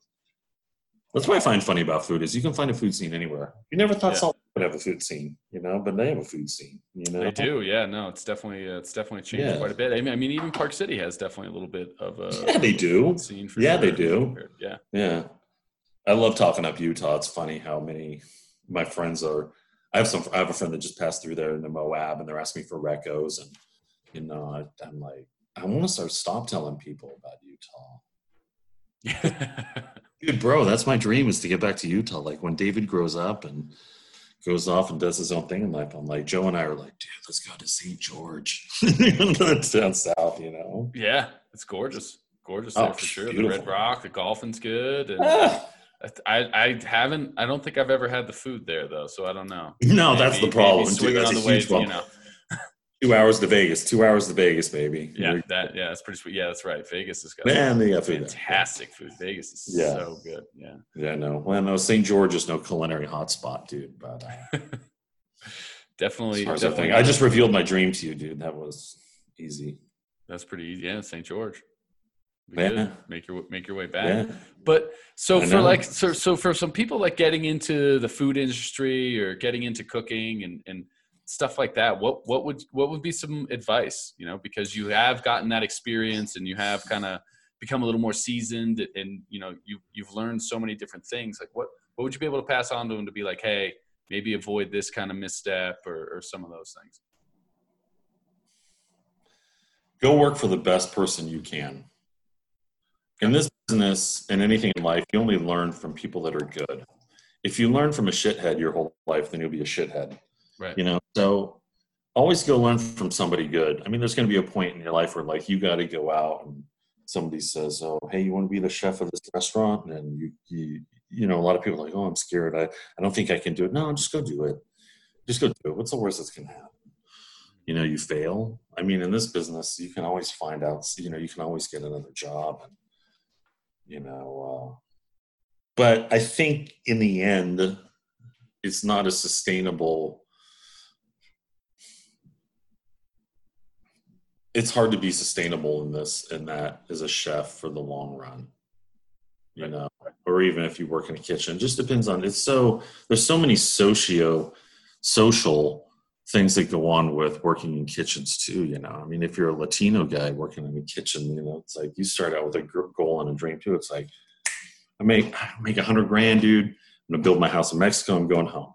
That's what I find funny about food is you can find a food scene anywhere. You never thought yeah. Salt would have a food scene, you know, but they have a food scene. You know, they do. Yeah, no, it's definitely uh, it's definitely changed yeah. quite a bit. I mean, I mean, even Park City has definitely a little bit of a yeah, they do. Scene for yeah, sure. they do. Yeah, yeah. I love talking up Utah. It's funny how many my friends are. I have some. I have a friend that just passed through there in the Moab, and they're asking me for recos, and you know, I, I'm like, I want to start stop telling people about Utah. *laughs* Dude, bro, that's my dream is to get back to Utah. Like when David grows up and goes off and does his own thing in life, I'm like, Joe and I are like, dude, let's go to St. George. *laughs* down south, you know? Yeah, it's gorgeous. Gorgeous oh, there for sure. Beautiful. The Red Rock, the golfing's good. And ah. I, I haven't, I don't think I've ever had the food there though, so I don't know. No, maybe, that's the problem. That's on the way, you know. *laughs* Two hours to Vegas. Two hours to Vegas, baby. Yeah, that yeah, that's pretty sweet. Yeah, that's right. Vegas is got man, they got fantastic food. Vegas is yeah. so good. Yeah. Yeah, no. Well, no, St. George is no culinary hotspot, dude. But uh, *laughs* definitely, definitely. I just revealed my dream to you, dude. That was easy. That's pretty easy. Yeah, St. George. Yeah. Make your make your way back. Yeah. But so for like so so for some people like getting into the food industry or getting into cooking and and stuff like that what what would what would be some advice you know because you have gotten that experience and you have kind of become a little more seasoned and you know you you've learned so many different things like what what would you be able to pass on to them to be like hey maybe avoid this kind of misstep or, or some of those things go work for the best person you can in this business and anything in life you only learn from people that are good if you learn from a shithead your whole life then you'll be a shithead Right. You know, so always go learn from somebody good. I mean, there's going to be a point in your life where like you got to go out and somebody says, "Oh, hey, you want to be the chef of this restaurant?" And you, you, you know, a lot of people are like, "Oh, I'm scared. I, I don't think I can do it." No, just go do it. Just go do it. What's the worst that's going to happen? You know, you fail. I mean, in this business, you can always find out. You know, you can always get another job, and you know. Uh, but I think in the end, it's not a sustainable it's hard to be sustainable in this and that as a chef for the long run you know or even if you work in a kitchen it just depends on it's so there's so many socio social things that go on with working in kitchens too you know i mean if you're a latino guy working in a kitchen you know it's like you start out with a goal and a dream too it's like i make I make a hundred grand dude i'm gonna build my house in mexico i'm going home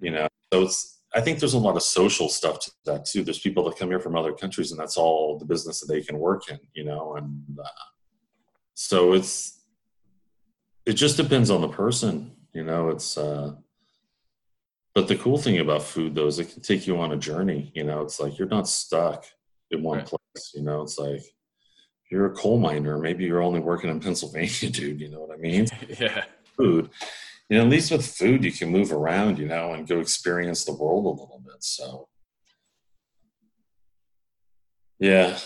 you know so it's I think there's a lot of social stuff to that too. There's people that come here from other countries, and that's all the business that they can work in, you know. And uh, so it's it just depends on the person, you know. It's uh, but the cool thing about food though is it can take you on a journey. You know, it's like you're not stuck in one Right. place. You know, it's like you're a coal miner. Maybe you're only working in *laughs* Pennsylvania, dude. You know what I mean? *laughs* yeah. food. You know, at least with food, you can move around, you know, and go experience the world a little bit. So, yeah.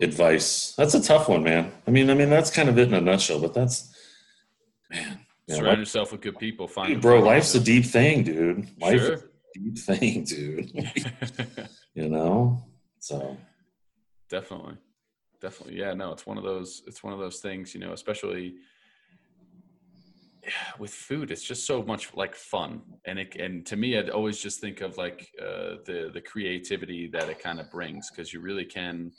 Advice. That's a tough one, man. I mean, I mean, that's kind of it in a nutshell. But that's, man, Surround yourself with good people. Find bro, life's a deep thing, dude. Life Sure. is a deep thing, *laughs* dude. *laughs* you know. So, definitely definitely yeah no it's one of those it's one of those things you know especially *sighs* with food it's just so much like fun and it and to me i'd always just think of like uh, the the creativity that it kind of brings because you really can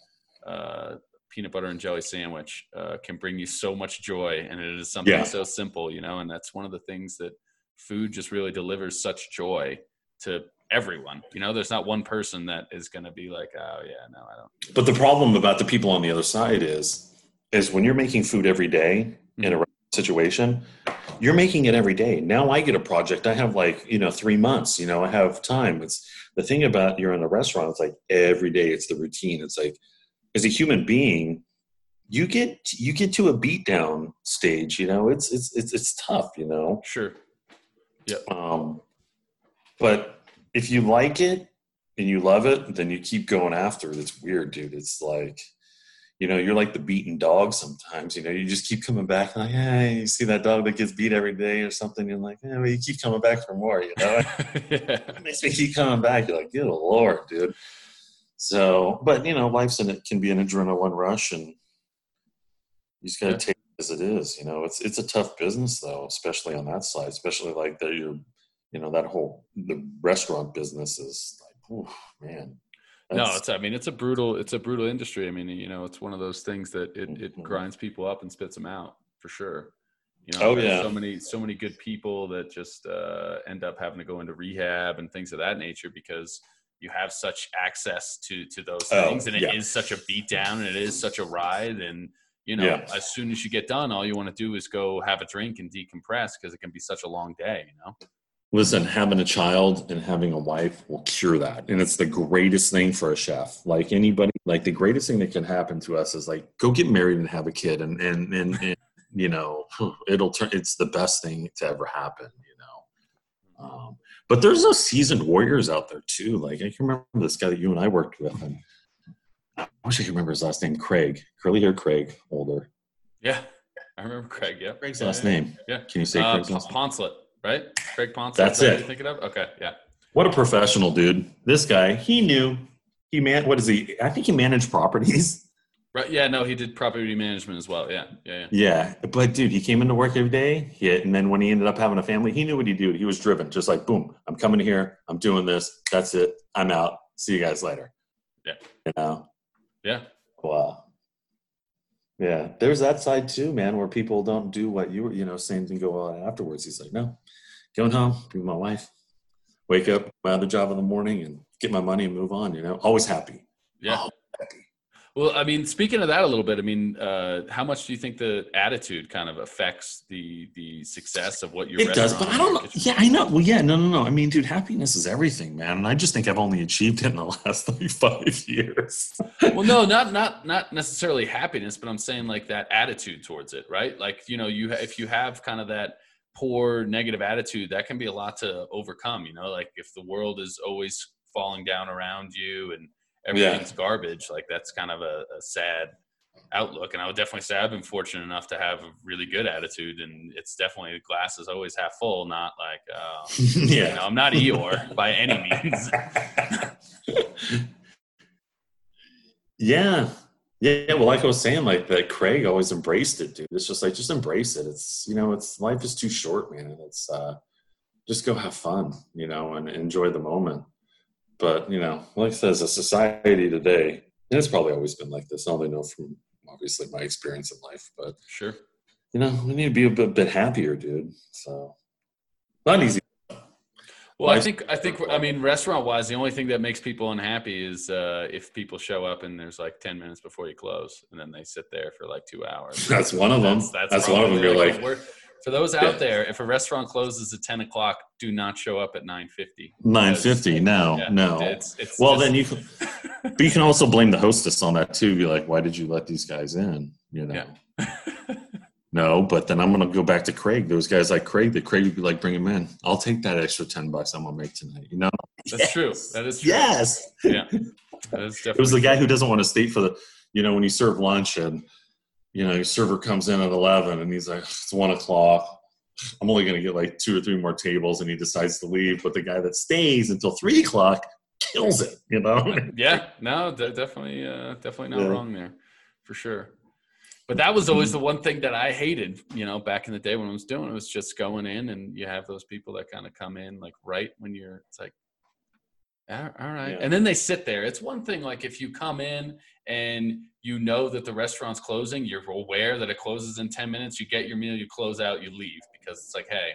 uh, peanut butter and jelly sandwich uh, can bring you so much joy and it is something Yeah. so simple you know and that's one of the things that food just really delivers such joy to everyone you know there's not one person that is going to be like oh yeah no i don't but the problem about the people on the other side is, is when you're making food every day in a situation, you're making it every day. Now I get a project. I have like, you know, three months, you know, I have time. It's the thing about you're in a restaurant, it's like every day it's the routine. It's like, as a human being, you get, you get to a beat down stage, you know, it's, it's, it's, it's tough, you know? Sure. Um, but if you like it and you love it, then you keep going after it. It's weird, dude. It's like, you know, you're like the beaten dog sometimes. You know, you just keep coming back. Like, hey, you see that dog that gets beat every day or something. You're like, yeah, well, you keep coming back for more. You know, *laughs* yeah. it makes me keep coming back. You're like, good lord, dude. So, but you know, life's in it can be an adrenaline rush, and you just gotta Yeah. take it as it is. You know, it's it's a tough business though, especially on that side, especially like that you're, you know, that whole the restaurant business is like, oof, man. No, it's I mean it's a brutal it's a brutal industry. I mean, you know, it's one of those things that it, it Mhm. grinds people up and spits them out for sure. You know, Oh, yeah. so many so many good people that just uh, end up having to go into rehab and things of that nature because you have such access to to those Oh, things, and it is yeah. such a beat down, and it is such a ride, and you know, Yeah. as soon as you get done, all you want to do is go have a drink and decompress because it can be such a long day. You know. Listen, having a child and having a wife will cure that. And it's the greatest thing for a chef. Like anybody, like the greatest thing that can happen to us is like go get married and have a kid and and and, and you know, *sighs* it'll turn it's the best thing to ever happen, you but there's those seasoned warriors out there too. Like I can remember this guy that you and I worked with and I wish I could remember his last name, Craig. Curly hair Craig, older. Yeah, I remember Craig. Yeah, Craig's Yeah, last yeah. name. Yeah. Can you say Uh, Craig's last name? Poncelet, right? Craig Poncelet. That's is that what it. You're thinking of? Okay, yeah. What a professional, dude. This guy, he knew. He man, what is he? I think he managed properties. Right. Yeah. No, he did property management as well. Yeah. Yeah. yeah. Yeah, but dude, he came into work every day. He, and then when he ended up having a family, he knew what he do. He was driven, just like boom, I'm coming here. I'm doing this. That's it. I'm out. See you guys later. Yeah. You know. Yeah. Wow. Yeah, there's that side too, man, where people don't do what you were, you know, same thing go on afterwards. He's like, no, going home, be with my wife, wake up, my other job in the morning, and get my money and move on. You know, always happy. Yeah. Oh, happy. Well, I mean, speaking of that a little bit, I mean, uh, how much do you think the attitude kind of affects the the success of what your It does, but I don't know. Yeah, I know. Well, yeah, no, no, no. I mean, dude, happiness is everything, man. And I just think I've only achieved it in the *laughs* last like five years. Well, no, not not not necessarily happiness, but I'm saying like that attitude towards it, right? Like you know, you if you have kind of that poor negative attitude, that can be a lot to overcome. You know, like if the world is always falling down around you and everything's garbage, like that's kind of a, a sad outlook. And I would definitely say I've been fortunate enough to have a really good attitude, and it's definitely the glass is always half full, not like. Uh, *laughs* You know, I'm not Eeyore by any means. *laughs* yeah. Yeah, well, like I was saying, like that Craig always embraced it, dude. It's just like just embrace it. It's you know, it's life is too short, man. It's uh just go have fun, you know, and enjoy the moment. But, you know, like I said, as a society today, and it's probably always been like this. I only know from obviously my experience in life, but Sure. you know, we need to be a bit, bit happier, dude. So not easy. Well, I think I think I mean restaurant wise, the only thing that makes people unhappy is uh, if people show up and there's like ten minutes before you close, and then they sit there for like two hours. *laughs* That's one of them. That's, that's one of them. You're like, like for those out there, if a restaurant closes at ten o'clock, do not show up at nine fifty. Nine fifty? No, yeah, no. It's, it's well, just, then you, can, but you can also blame the hostess on that too. Be like, why did you let these guys in? You know. Yeah. *laughs* No, but then I'm going to go back to Craig. Those guys like Craig, that Craig would be like, bring him in. I'll take that extra 10 bucks I'm going to make tonight. You know? That's yes. true. That is true. Yes. Yeah. That is definitely *laughs* it was the guy who doesn't want to stay for the, you know, when you serve lunch and, you know, your server comes in at 11 and he's like, it's one o'clock. I'm only going to get like two or three more tables and he decides to leave. But the guy that stays until three o'clock kills it, you know? *laughs* yeah. No, definitely, uh, definitely not yeah. wrong there for sure. But that was always the one thing that I hated, you know, back in the day when I was doing it was just going in and you have those people that kind of come in like right when you're, it's like, all right. Yeah. And then they sit there. It's one thing like if you come in and you know that the restaurant's closing, you're aware that it closes in 10 minutes, you get your meal, you close out, you leave because it's like, hey,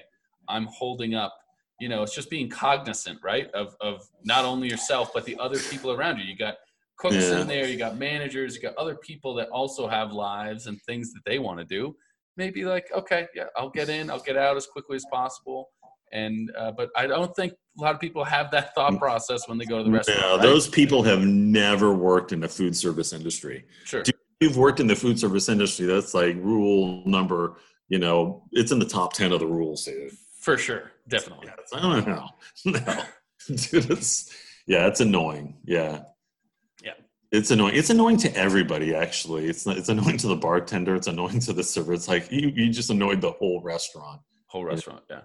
I'm holding up. You know, it's just being cognizant, right? Of of not only yourself, but the other people around you. You got cooks yeah. in there, you got managers, you got other people that also have lives and things that they want to do. Maybe like, okay, yeah, I'll get in, I'll get out as quickly as possible. And uh, but I don't think a lot of people have that thought process when they go to the restaurant. Yeah, right? those people have never worked in the food service industry. Sure. You've worked in the food service industry. That's like rule number. You know, it's in the top ten of the rules, dude. For sure, definitely. Yeah, I don't know. *laughs* No, dude, it's yeah, it's annoying. Yeah. Yeah. It's annoying. It's annoying to everybody. Actually, it's not, it's annoying to the bartender. It's annoying to the server. It's like you you just annoyed the whole restaurant. Whole restaurant, yeah.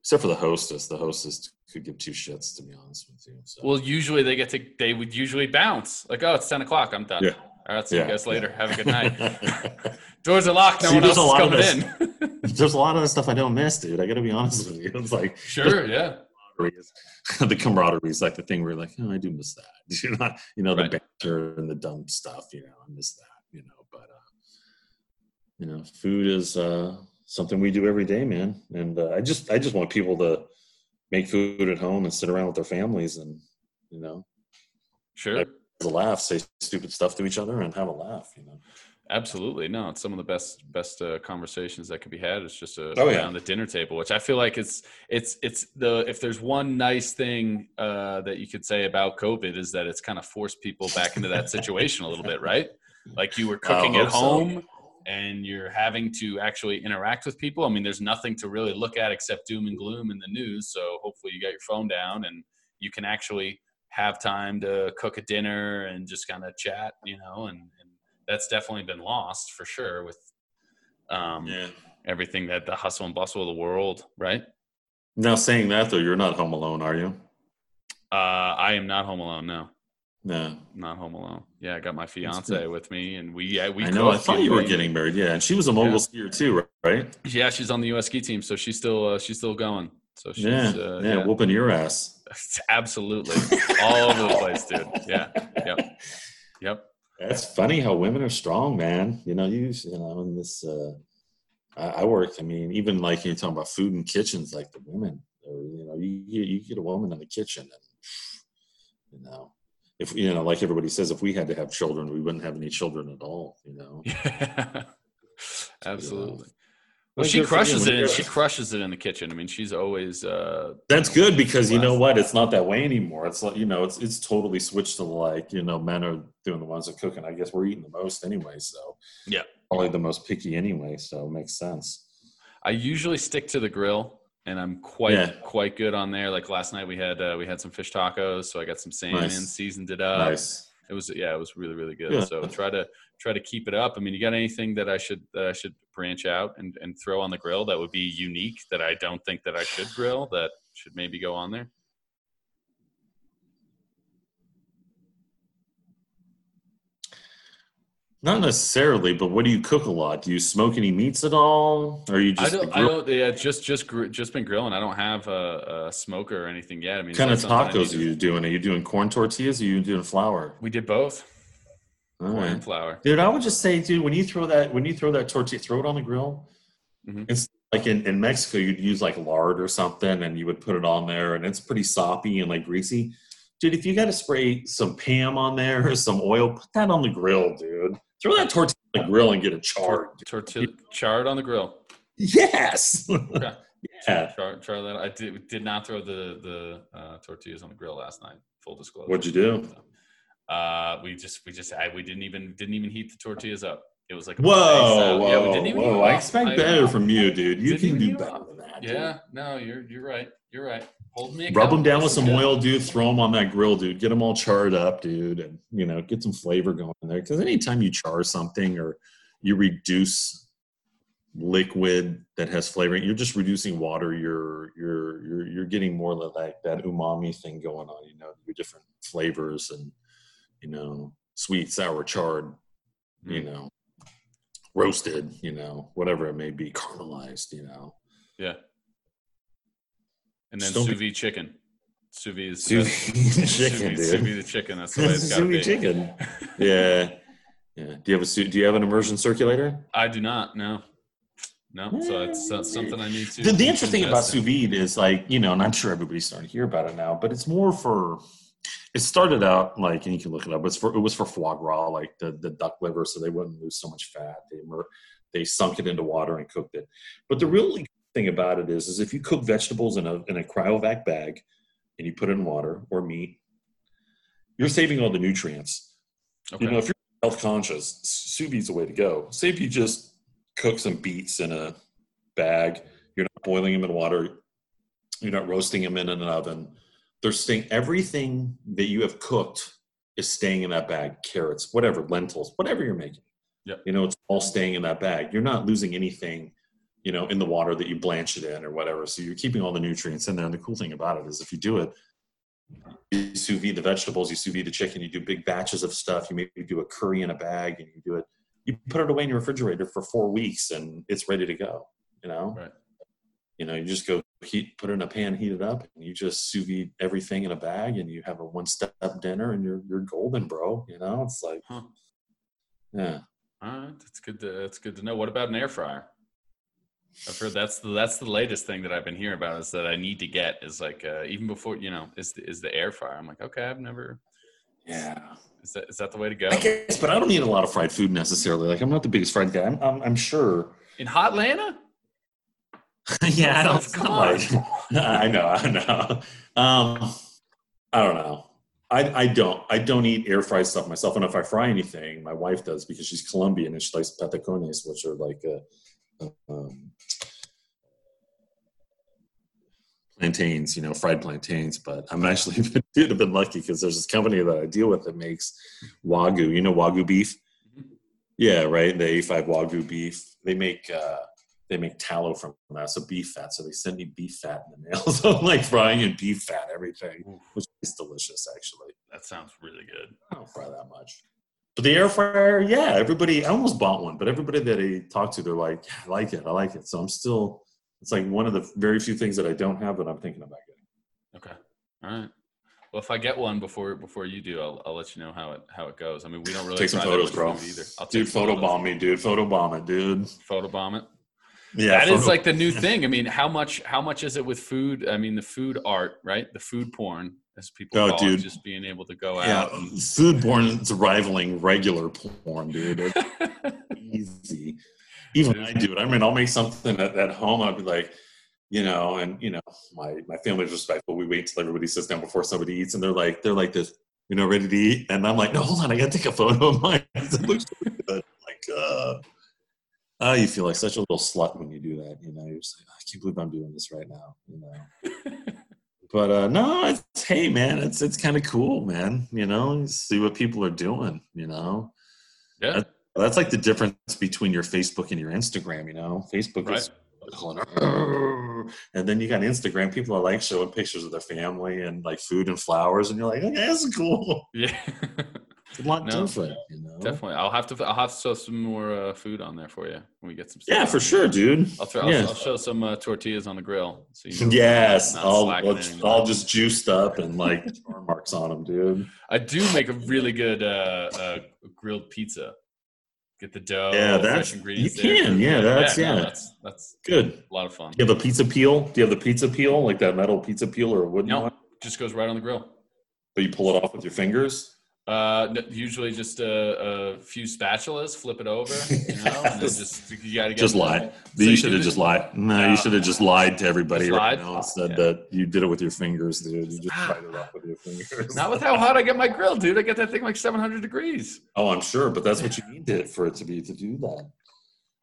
Except for the hostess. The hostess could give two shits, to be honest with you. So. Well, usually they get to. They would usually bounce. Like, oh, it's ten o'clock. I'm done. Yeah. All right, see yeah, you guys later. Yeah. Have a good night. *laughs* Doors are locked. No See, one else is coming in. *laughs* there's a lot of the stuff I don't miss, dude. I got to be honest with you. *laughs* It's like sure, yeah is the camaraderie is like the thing where you're like, oh, I do miss that. You know, you know, the right. banter and the dumb stuff. You know, I miss that. You know, but uh, you know, food is uh, something we do every day, man. And uh, I just, I just want people to make food at home and sit around with their families and you know, sure, have a laugh, say stupid stuff to each other, and have a laugh. You know. Absolutely, no. It's some of the best best uh, conversations that could be had. It's just a, uh, oh, yeah. around the dinner table, which I feel like it's it's it's the if there's one nice thing uh, that you could say about COVID is that it's kind of forced people back into that situation a little bit, right? Like you were *laughs* cooking at home. So. And you're having to actually interact with people. I mean, there's nothing to really look at except doom and gloom in the news. So hopefully, you got your phone down and you can actually have time to cook a dinner and just kind of chat, you know, and, that's definitely been lost for sure with um, yeah. everything that the hustle and bustle of the world, right? Now, saying that though, you're not home alone, are you? Uh, I am not home alone. No. No, not home alone. Yeah, I got my fiance with me, and we yeah, we. I know. I thought you were getting married. Yeah, and she was a mogul yeah. skier too, right? Yeah, she's on the U.S. ski team, so she's still uh, she's still going. So she's, yeah, uh, yeah, yeah, whooping your ass. *laughs* Absolutely, all over the place, dude. Yeah, yep, yep. That's funny how women are strong, man. You know, you you know, in this uh I, I work, I mean, even like you're talking about food and kitchens, like the women, or, you know, you, you get a woman in the kitchen and you know, if you know, like everybody says, if we had to have children, we wouldn't have any children at all, you know. *laughs* Yeah. Absolutely. Well, she crushes it. She crushes it in the kitchen. I mean, she's always. Uh, That's good because you know what? It's not that way anymore. It's like you know, it's it's totally switched to like you know, men are doing the ones that cook, and I guess we're eating the most anyway. So yeah, probably the most picky anyway. So it makes sense. I usually stick to the grill, and I'm quite yeah. quite good on there. Like last night, we had uh, we had some fish tacos, so I got some salmon, nice. seasoned it up. Nice it was yeah, it was really really good. Yeah. So try to try to keep it up. I mean, you got anything that I should that I should branch out and and throw on the grill that would be unique that I don't think that I should grill that should maybe go on there? Not necessarily, but what do you cook a lot? Do you smoke any meats at all, or you just? I don't. I don't yeah, just just just been grilling. I don't have a, a smoker or anything yet. I mean, what kind of tacos are you doing? Are you doing corn tortillas? Or are you doing flour? We did both. All corn right. and flour, dude. I would just say, dude, when you throw that when you throw that tortilla, throw it on the grill. Mm-hmm. It's like in, in Mexico, you'd use like lard or something, and you would put it on there, and it's pretty soppy and like greasy. Dude, if you got to spray some Pam on there or some oil, put that on the grill, dude. Throw that tortilla on the grill and get charred. dude. Tortilla charred on the grill. Yes. Okay. *laughs* yeah. Char, char that. I did did not throw the the uh, tortillas on the grill last night. Full disclosure. What'd you do? Uh, we just we just I, we didn't even didn't even heat the tortillas up. It was like a Whoa, whoa, yeah, we didn't even whoa! I expect I- better from you, dude. You can do better than that. dude. Yeah, no, you're you're right. You're right. Hold me. Rub them down with some oil, dude. Throw them on that grill, dude. Get them all charred up, dude, and you know, get some flavor going there. Because anytime you char something or you reduce liquid that has flavor, you're just reducing water. You're you're you're you're getting more like that umami thing going on. You know, your different flavors and you know, sweet, sour, charred. You Mm. know, roasted. You know, whatever it may be, caramelized. You know. Yeah. And then sous vide chicken. Sous vide is Sous chicken, *laughs* dude. Sous vide chicken. That's the way it's *laughs* got to Sous be. vide chicken. *laughs* Yeah. Yeah. Do you have a do you have an immersion circulator? I do not. No. No. So it's uh, something I need to. The, the interesting about sous vide is like, you know, and I'm sure everybody's starting to hear about it now, but it's more for it started out like and you can look it up, it's for it was for foie gras, like the, the duck liver, so they wouldn't lose so much fat. They were they sunk it into water and cooked it. But the really thing about it is is if you cook vegetables in a in a cryovac bag and you put it in water or meat, you're saving all the nutrients. Okay. You know, if you're health conscious, sous vide's the way to go. Say if you just cook some beets in a bag, you're not boiling them in water, you're not roasting them in an oven. They're staying everything that you have cooked is staying in that bag. Carrots, whatever, lentils, whatever you're making. Yep. You know, it's all staying in that bag. You're not losing anything, you know, in the water that you blanch it in or whatever. So you're keeping all the nutrients in there. And the cool thing about it is if you do it, you sous vide the vegetables, you sous vide the chicken, you do big batches of stuff. You maybe do a curry in a bag and you do it, you put it away in your refrigerator for four weeks and it's ready to go. You know? Right. You know, you just go heat, put it in a pan, heat it up, and you just sous vide everything in a bag and you have a one step dinner and you're you're golden, bro. You know, it's like Huh. yeah. All right, that's good. To, that's good to know. What about an air fryer? I've heard that's the that's the latest thing that I've been hearing about is that I need to get is like uh, even before you know is the, is the air fryer. I'm like okay, I've never. Yeah. Is that is that the way to go I guess, but I don't eat a lot of fried food necessarily. Like I'm not the biggest fried guy. I'm I'm, I'm sure. in Hot Atlanta? *laughs* yeah, I don't Come come on. like *laughs* I know, I know. Um, I don't know. I, I don't I don't eat air fried stuff myself, and if I fry anything, my wife does because she's Colombian and she likes patacones, which are like uh, um, plantains, you know, fried plantains. But I'm actually *laughs* dude, I've been lucky because there's this company that I deal with that makes wagyu. You know, wagyu beef. Mhm. Yeah, right. The A5 wagyu beef. They make uh, they make tallow from that, so beef fat. So they send me beef fat in the mail. *laughs* So I'm like frying in beef fat everything, which is delicious actually. that sounds really good. I don't fry that much. But the air fryer, yeah, everybody. I almost bought one, but everybody that I talked to, they're like, yeah, I like it, I like it. So I'm still. It's like one of the very few things that I don't have that I'm thinking about getting. Okay, all right. Well, if I get one before before you do, I'll, I'll let you know how it how it goes. I mean, we don't really Take some photos, bro. either. I'll Dude, photos. photobomb me, dude. Photobomb it, dude. Photobomb it. Yeah, that is photo- like the new thing. I mean, how much how much is it with food? I mean, the food art, right? The food porn, as people Oh, call dude. it, just being able to go yeah, out. And, food porn is rivaling regular porn, dude. It's *laughs* easy. Even I do it. I mean, I'll make something at, at home. I'll be like, you know, and you know, my my family's respectful. We wait till everybody sits down before somebody eats, and they're like, they're like this, you know, ready to eat, and I'm like, no, hold on, I gotta take a photo of mine. *laughs* it looks really good. Like, uh, ah, you feel like such a little slut when you do that. You know, you're just like, I can't believe I'm doing this right now. You know. *laughs* But uh, no, it's hey man, it's it's kind of cool, man. You know, see what people are doing. You know, yeah, that's like the difference between your Facebook and your Instagram. You know, Facebook right. is and then you got Instagram. People are like showing pictures of their family and like food and flowers, and you're like, okay, that's cool. Yeah, *laughs* a lot No, different. You know, definitely. I'll have to I'll have to show some more uh, food on there for you when we get some. yeah, for sure, dude. I'll, throw, I'll, yeah. I'll show some uh, tortillas on the grill. So you *laughs* know, Yes, all all, just juiced up and like marks on them, dude. I do make a really good uh, uh, grilled pizza. Get the dough. Yeah, fresh that's- ingredients you there. can, yeah, that's- no, yeah. that's that's Good. a lot of fun. Do you have the pizza peel? Do you have the pizza peel, like that metal pizza peel or a wooden No, one? just goes right on the grill. But you pull it off with your fingers? Uh, usually just a, a few spatulas, flip it over, *laughs* you know, and then just you gotta get Just them lie. So you you should have just lied. No, No. you should have just lied to everybody Just right lied? now and said Yeah. that you did it with your fingers, dude. You just Ah. tried it off with your fingers. Not with how hot I get my grill, dude. I get that thing like 700 degrees. oh, I'm sure, but that's what you need it for it to be to do that.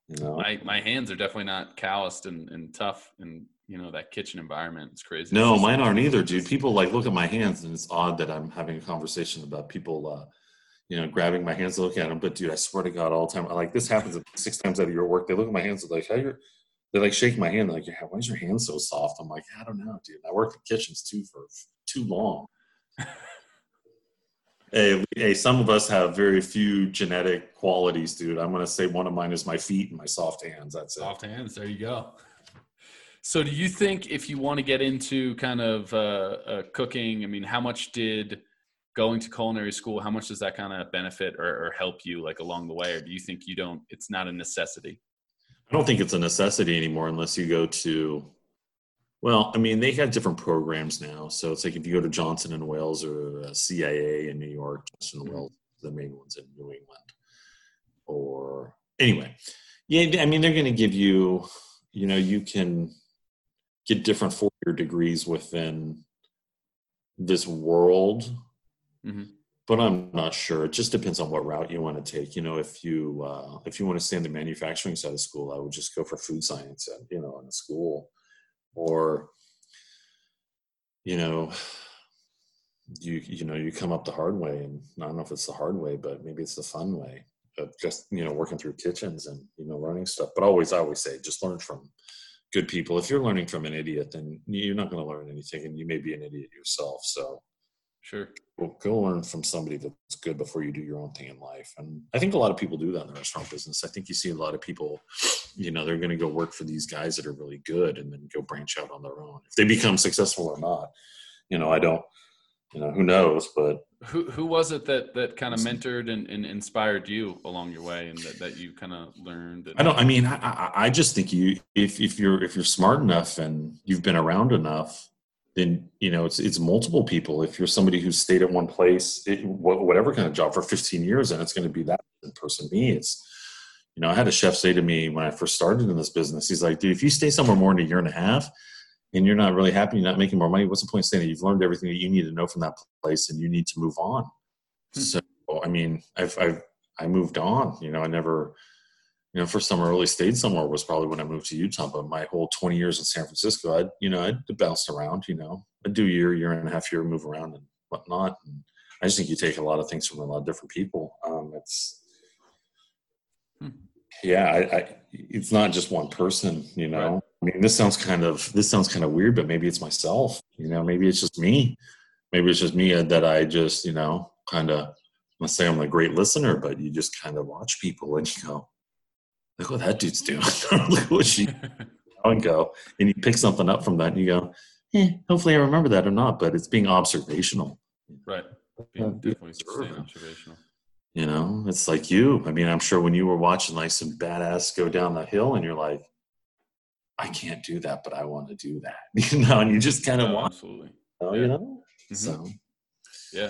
You know? My my hands are definitely not calloused and, and tough in you know that kitchen environment. It's crazy. No, mine aren't either, dude. People like look at my hands, and it's odd that I'm having a conversation about people, uh, you know, grabbing my hands, looking at them. But dude, I swear to God, all the time, like this happens six times out of your work. They look at my hands, they're like, "How you're?" They like shake my hand, like, "Yeah, why is your hand so soft?" I'm like, "I don't know, dude. I worked in kitchens too for too long." *laughs* hey, hey, some of us have very few genetic qualities, dude. I'm gonna say one of mine is my feet and my soft hands. That's it. Soft hands. There you go. So, do you think if you want to get into kind of uh, uh, cooking, I mean, how much did going to culinary school? How much does that kind of benefit or, or help you, like along the way, or do you think you don't? It's not a necessity. I don't think it's a necessity anymore unless you go to, well, I mean, they have different programs now. So it's like if you go to Johnson and Wales or uh, CIA in New York, Johnson and Mhm. Wales, the main ones in New England. Or anyway, yeah, I mean, they're going to give you, you know, you can get different four year degrees within this world Mhm. but I'm not sure. It just depends on what route you want to take. You know, if you uh, if you want to stay in the manufacturing side of school, I would just go for food science, at, you know, in a school, or you know, you you know you come up the hard way, and I don't know if it's the hard way, but maybe it's the fun way of just you know working through kitchens and you know learning stuff. But always, I always say, just learn from good people. If you're learning from an idiot, then you're not going to learn anything, and you may be an idiot yourself. So Sure. well, go learn from somebody that's good before you do your own thing in life. And I think a lot of people do that in the restaurant business. I think you see a lot of people, you know, they're going to go work for these guys that are really good and then go branch out on their own. If they become successful or not, you know, I don't, you know, who knows, but Who who was it that that kind of mentored and, and inspired you along your way, and that, that you kind of learned? And, I don't, I mean, I, I, just think you, if, if you're, if you're smart enough and you've been around enough, then, you know, it's, it's multiple people. If you're somebody who's stayed at one place, it, whatever kind of job for 15 years, and it's going to be that person. Me, it's, you know, I had a chef say to me when I first started in this business, he's like, dude, if you stay somewhere more than a year and a half and you're not really happy, you're not making more money, what's the point of staying there? You've learned everything that you need to know from that place and you need to move on. Hmm. So, I mean, I've, I've, I moved on, you know, I never, you know, first time I really stayed somewhere was probably when I moved to Utah, but my whole 20 years in San Francisco, I'd, you know, I'd bounced around, you know, I'd do a year, year and a half year, move around and whatnot. And I just think you take a lot of things from a lot of different people. Um, it's. Yeah, I, I, it's not just one person, you know. Right. I mean, this sounds kind of this sounds kind of weird, but maybe it's myself. You know, maybe it's just me. Maybe it's just me that I just, you know, kind of. Let's say I'm a great listener, but you just kind of watch people and you go, "Look what that dude's doing! *laughs* Look what she." *laughs* And go, and you pick something up from that, and you go, "Eh, hopefully I remember that or not." But it's being observational. right. Being be definitely observational. You know, it's like you. I mean, I'm sure when you were watching like some badass go down the hill and you're like, I can't do that, but I want to do that. *laughs* You know, and you just kind of No, want, absolutely. yeah. you know? Mhm. So Yeah.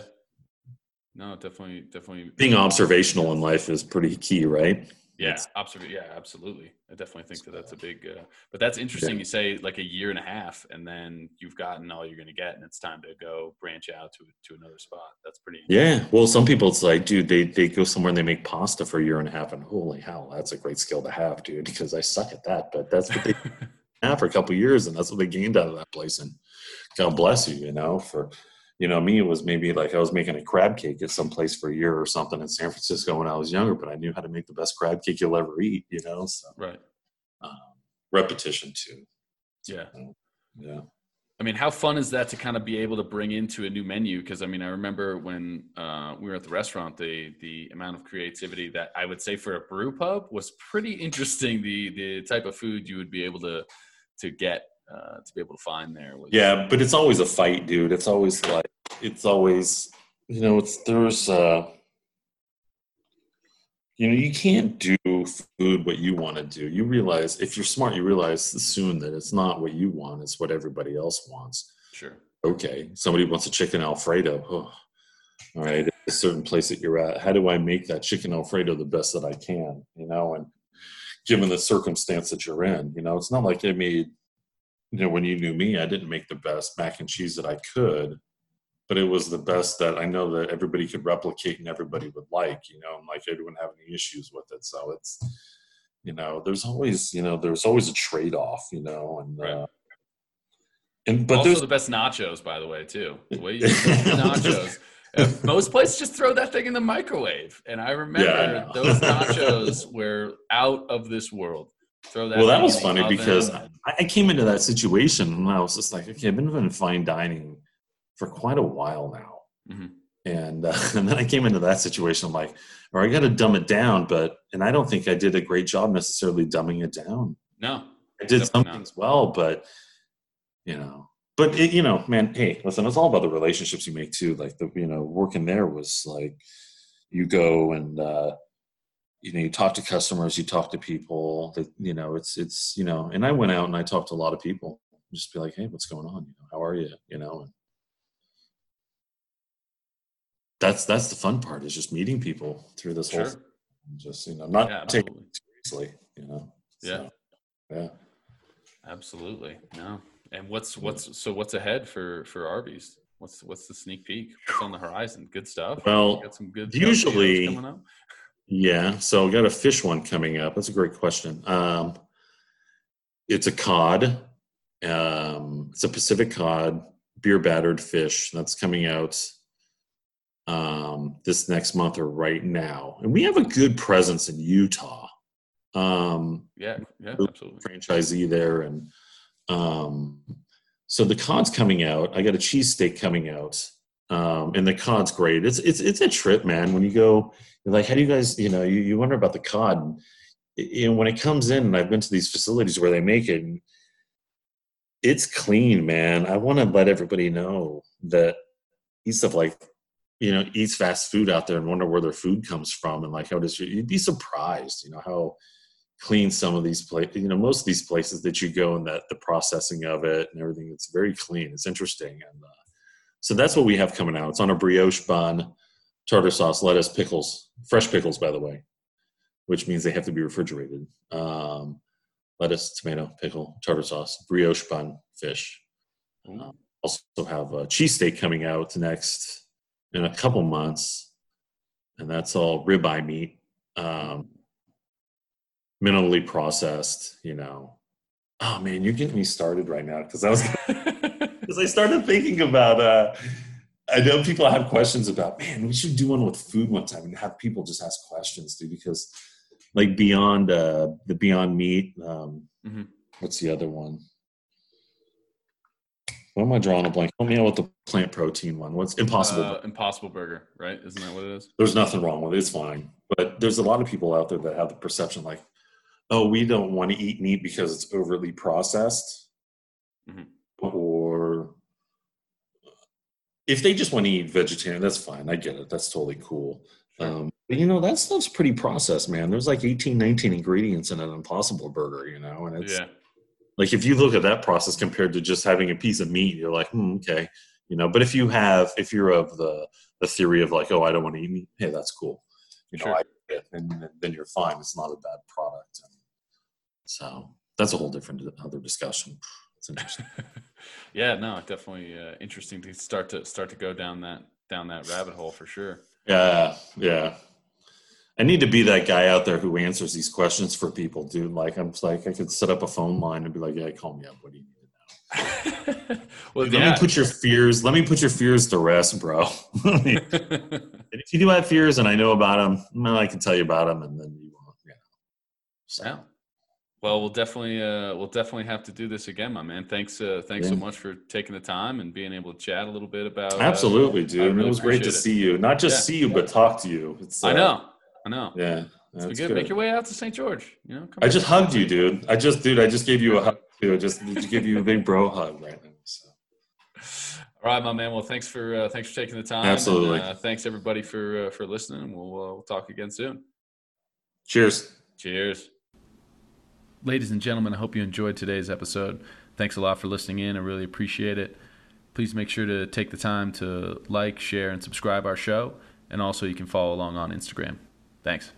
No, definitely, definitely. being observational in life is pretty key, right? Yeah, observ- Yeah, absolutely. I definitely think that that's a big. Uh, but that's interesting. You say like a year and a half, and then you've gotten all you're going to get, and it's time to go branch out to to another spot. That's pretty. Yeah. Well, some people it's like, dude, they they go somewhere and they make pasta for a year and a half, and holy hell, that's a great skill to have, dude. Because I suck at that, but that's what they *laughs* have for a couple of years, and that's what they gained out of that place. And God bless you, you know, for you know, me, it was maybe like I was making a crab cake at some place for a year or something in San Francisco when I was younger, but I knew how to make the best crab cake you'll ever eat, you know. So right. um, repetition too. Yeah. Yeah. I mean, how fun is that to kind of be able to bring into a new menu? Because I mean, I remember when uh, we were at the restaurant, the the amount of creativity that I would say for a brew pub was pretty interesting. The the type of food you would be able to to get uh, to be able to find there was Yeah, but it's always a fight, dude. It's always like it's always you know, it's there's uh you know you can't do food what you want to do you realize if you're smart you realize soon that it's not what you want it's what everybody else wants Sure. okay somebody wants a chicken alfredo oh, all right a certain place that you're at how do i make that chicken alfredo the best that i can you know and given the circumstance that you're in you know it's not like i made you know when you knew me i didn't make the best mac and cheese that i could but it was the best that i know that everybody could replicate and everybody would like you know and like wouldn't have any issues with it so it's you know there's always you know there's always a trade-off you know and Right. uh and but also there's the best nachos, by the way, too. *laughs* The way you nachos. Most places just throw that thing in the microwave, and I remember Yeah, I those nachos *laughs* were out of this world. Throw that. well that was funny because I, I came into that situation and i was just like okay i've been in fine dining for quite a while now Mhm. and uh, *laughs* and then i came into that situation I'm like or i got to dumb it down but and i don't think i did a great job necessarily dumbing it down no, I did some not. things well, but you know, but it, you know, man, hey, listen, it's all about the relationships you make too. Like the, you know, working there was like you go and uh, you know, you talk to customers, you talk to people. That you know, it's it's you know, and I went out and I talked to a lot of people. Just be like, hey, what's going on? You know, how are you? You know, and that's that's the fun part is just meeting people through this whole. thing. Just you know, not Yeah, taking absolutely. it seriously. You know. Yeah. So, yeah. Absolutely. No. And what's what's so what's ahead for for Arby's? What's what's the sneak peek? What's on the horizon? Good stuff. Well, got some good usually- coming up. Yeah, so we got a fish one coming up. That's a great question. Um, it's a cod. Um, it's a Pacific cod, beer battered fish that's coming out um, this next month or right now. And we have a good presence in Utah. Um, Yeah, yeah, absolutely. franchisee there and um so the cod's coming out i got a cheesesteak coming out um and the cod's great. It's it's it's a trip man. When you go you're like how do you guys you know you, you wonder about the cod. And, know when it comes in and i've been to these facilities where they make it and it's clean man. I want to let everybody know that eats stuff like you know eats fast food out there and wonder where their food comes from. And like how does you'd be surprised you know how clean some of these places you know most of these places that you go and that the processing of it and everything it's very clean. It's interesting. And uh, so that's what we have coming out. It's on a brioche bun tartar sauce lettuce pickles fresh pickles by the way which means they have to be refrigerated. Um, lettuce tomato pickle tartar sauce brioche bun fish. Ooh. also have a cheesesteak coming out next in a couple months and that's all ribeye meat um, minimally processed you know. Oh man you're getting me started right now because i was *laughs* because i started thinking about uh i know people have questions about man we should do one with food one time and have people just ask questions dude because like beyond uh the beyond meat um Mhm. what's the other one what am i drawing a blank help me out with the plant protein one what's impossible Uh, Impossible Burger, right? Isn't that what it is? there's nothing wrong with it. It's fine. But there's a lot of people out there that have the perception like, oh, we don't want to eat meat because it's overly processed. Mhm. If they just want to eat vegetarian, that's fine. I get it. That's totally cool. Um, but you know, that stuff's pretty processed, man. There's like 18, 19 ingredients in an impossible burger, you know, and it's yeah. like if you look at that process compared to just having a piece of meat, you're like, hmm, okay, you know. But if you have, if you're of the the theory of like, oh, I don't want to eat meat, hey, that's cool, you know, I and then you're fine. It's not a bad product. And so that's a whole different other discussion. It's interesting. *laughs* yeah, no, definitely uh, interesting to start to start to go down that down that rabbit hole for sure. yeah, yeah. I need to be that guy out there who answers these questions for people, dude. Like I'm just like I could set up a phone line and be like, yeah, call me up. What do you need to know? *laughs* well, Let yeah. me put your fears. Let me put your fears to rest, bro. *laughs* And if you do have fears and I know about them, well, I can tell you about them, and then you won't. You know. So, Yeah. Well, we'll definitely uh, we'll definitely have to do this again, my man. Thanks uh, thanks so much for taking the time and being able to chat a little bit about. uh, absolutely, I dude. really it was great to it. see you. Not just Yeah. see you, but talk to you. It's, I uh, know, I know. Yeah, It's good. good. Make your way out to St. George. You know, come I on. just hugged you, dude. I just, dude. I just gave you a hug too. I just to give you a big bro hug right now. So. All right, my man. Well, thanks for uh, thanks for taking the time. and, Absolutely. uh, thanks everybody for uh, for listening. We'll uh, we'll talk again soon. Cheers. Cheers. Ladies and gentlemen, I hope you enjoyed today's episode. Thanks a lot for listening in. I really appreciate it. Please make sure to take the time to like, share, and subscribe our show. And also, you can follow along on Instagram. Thanks.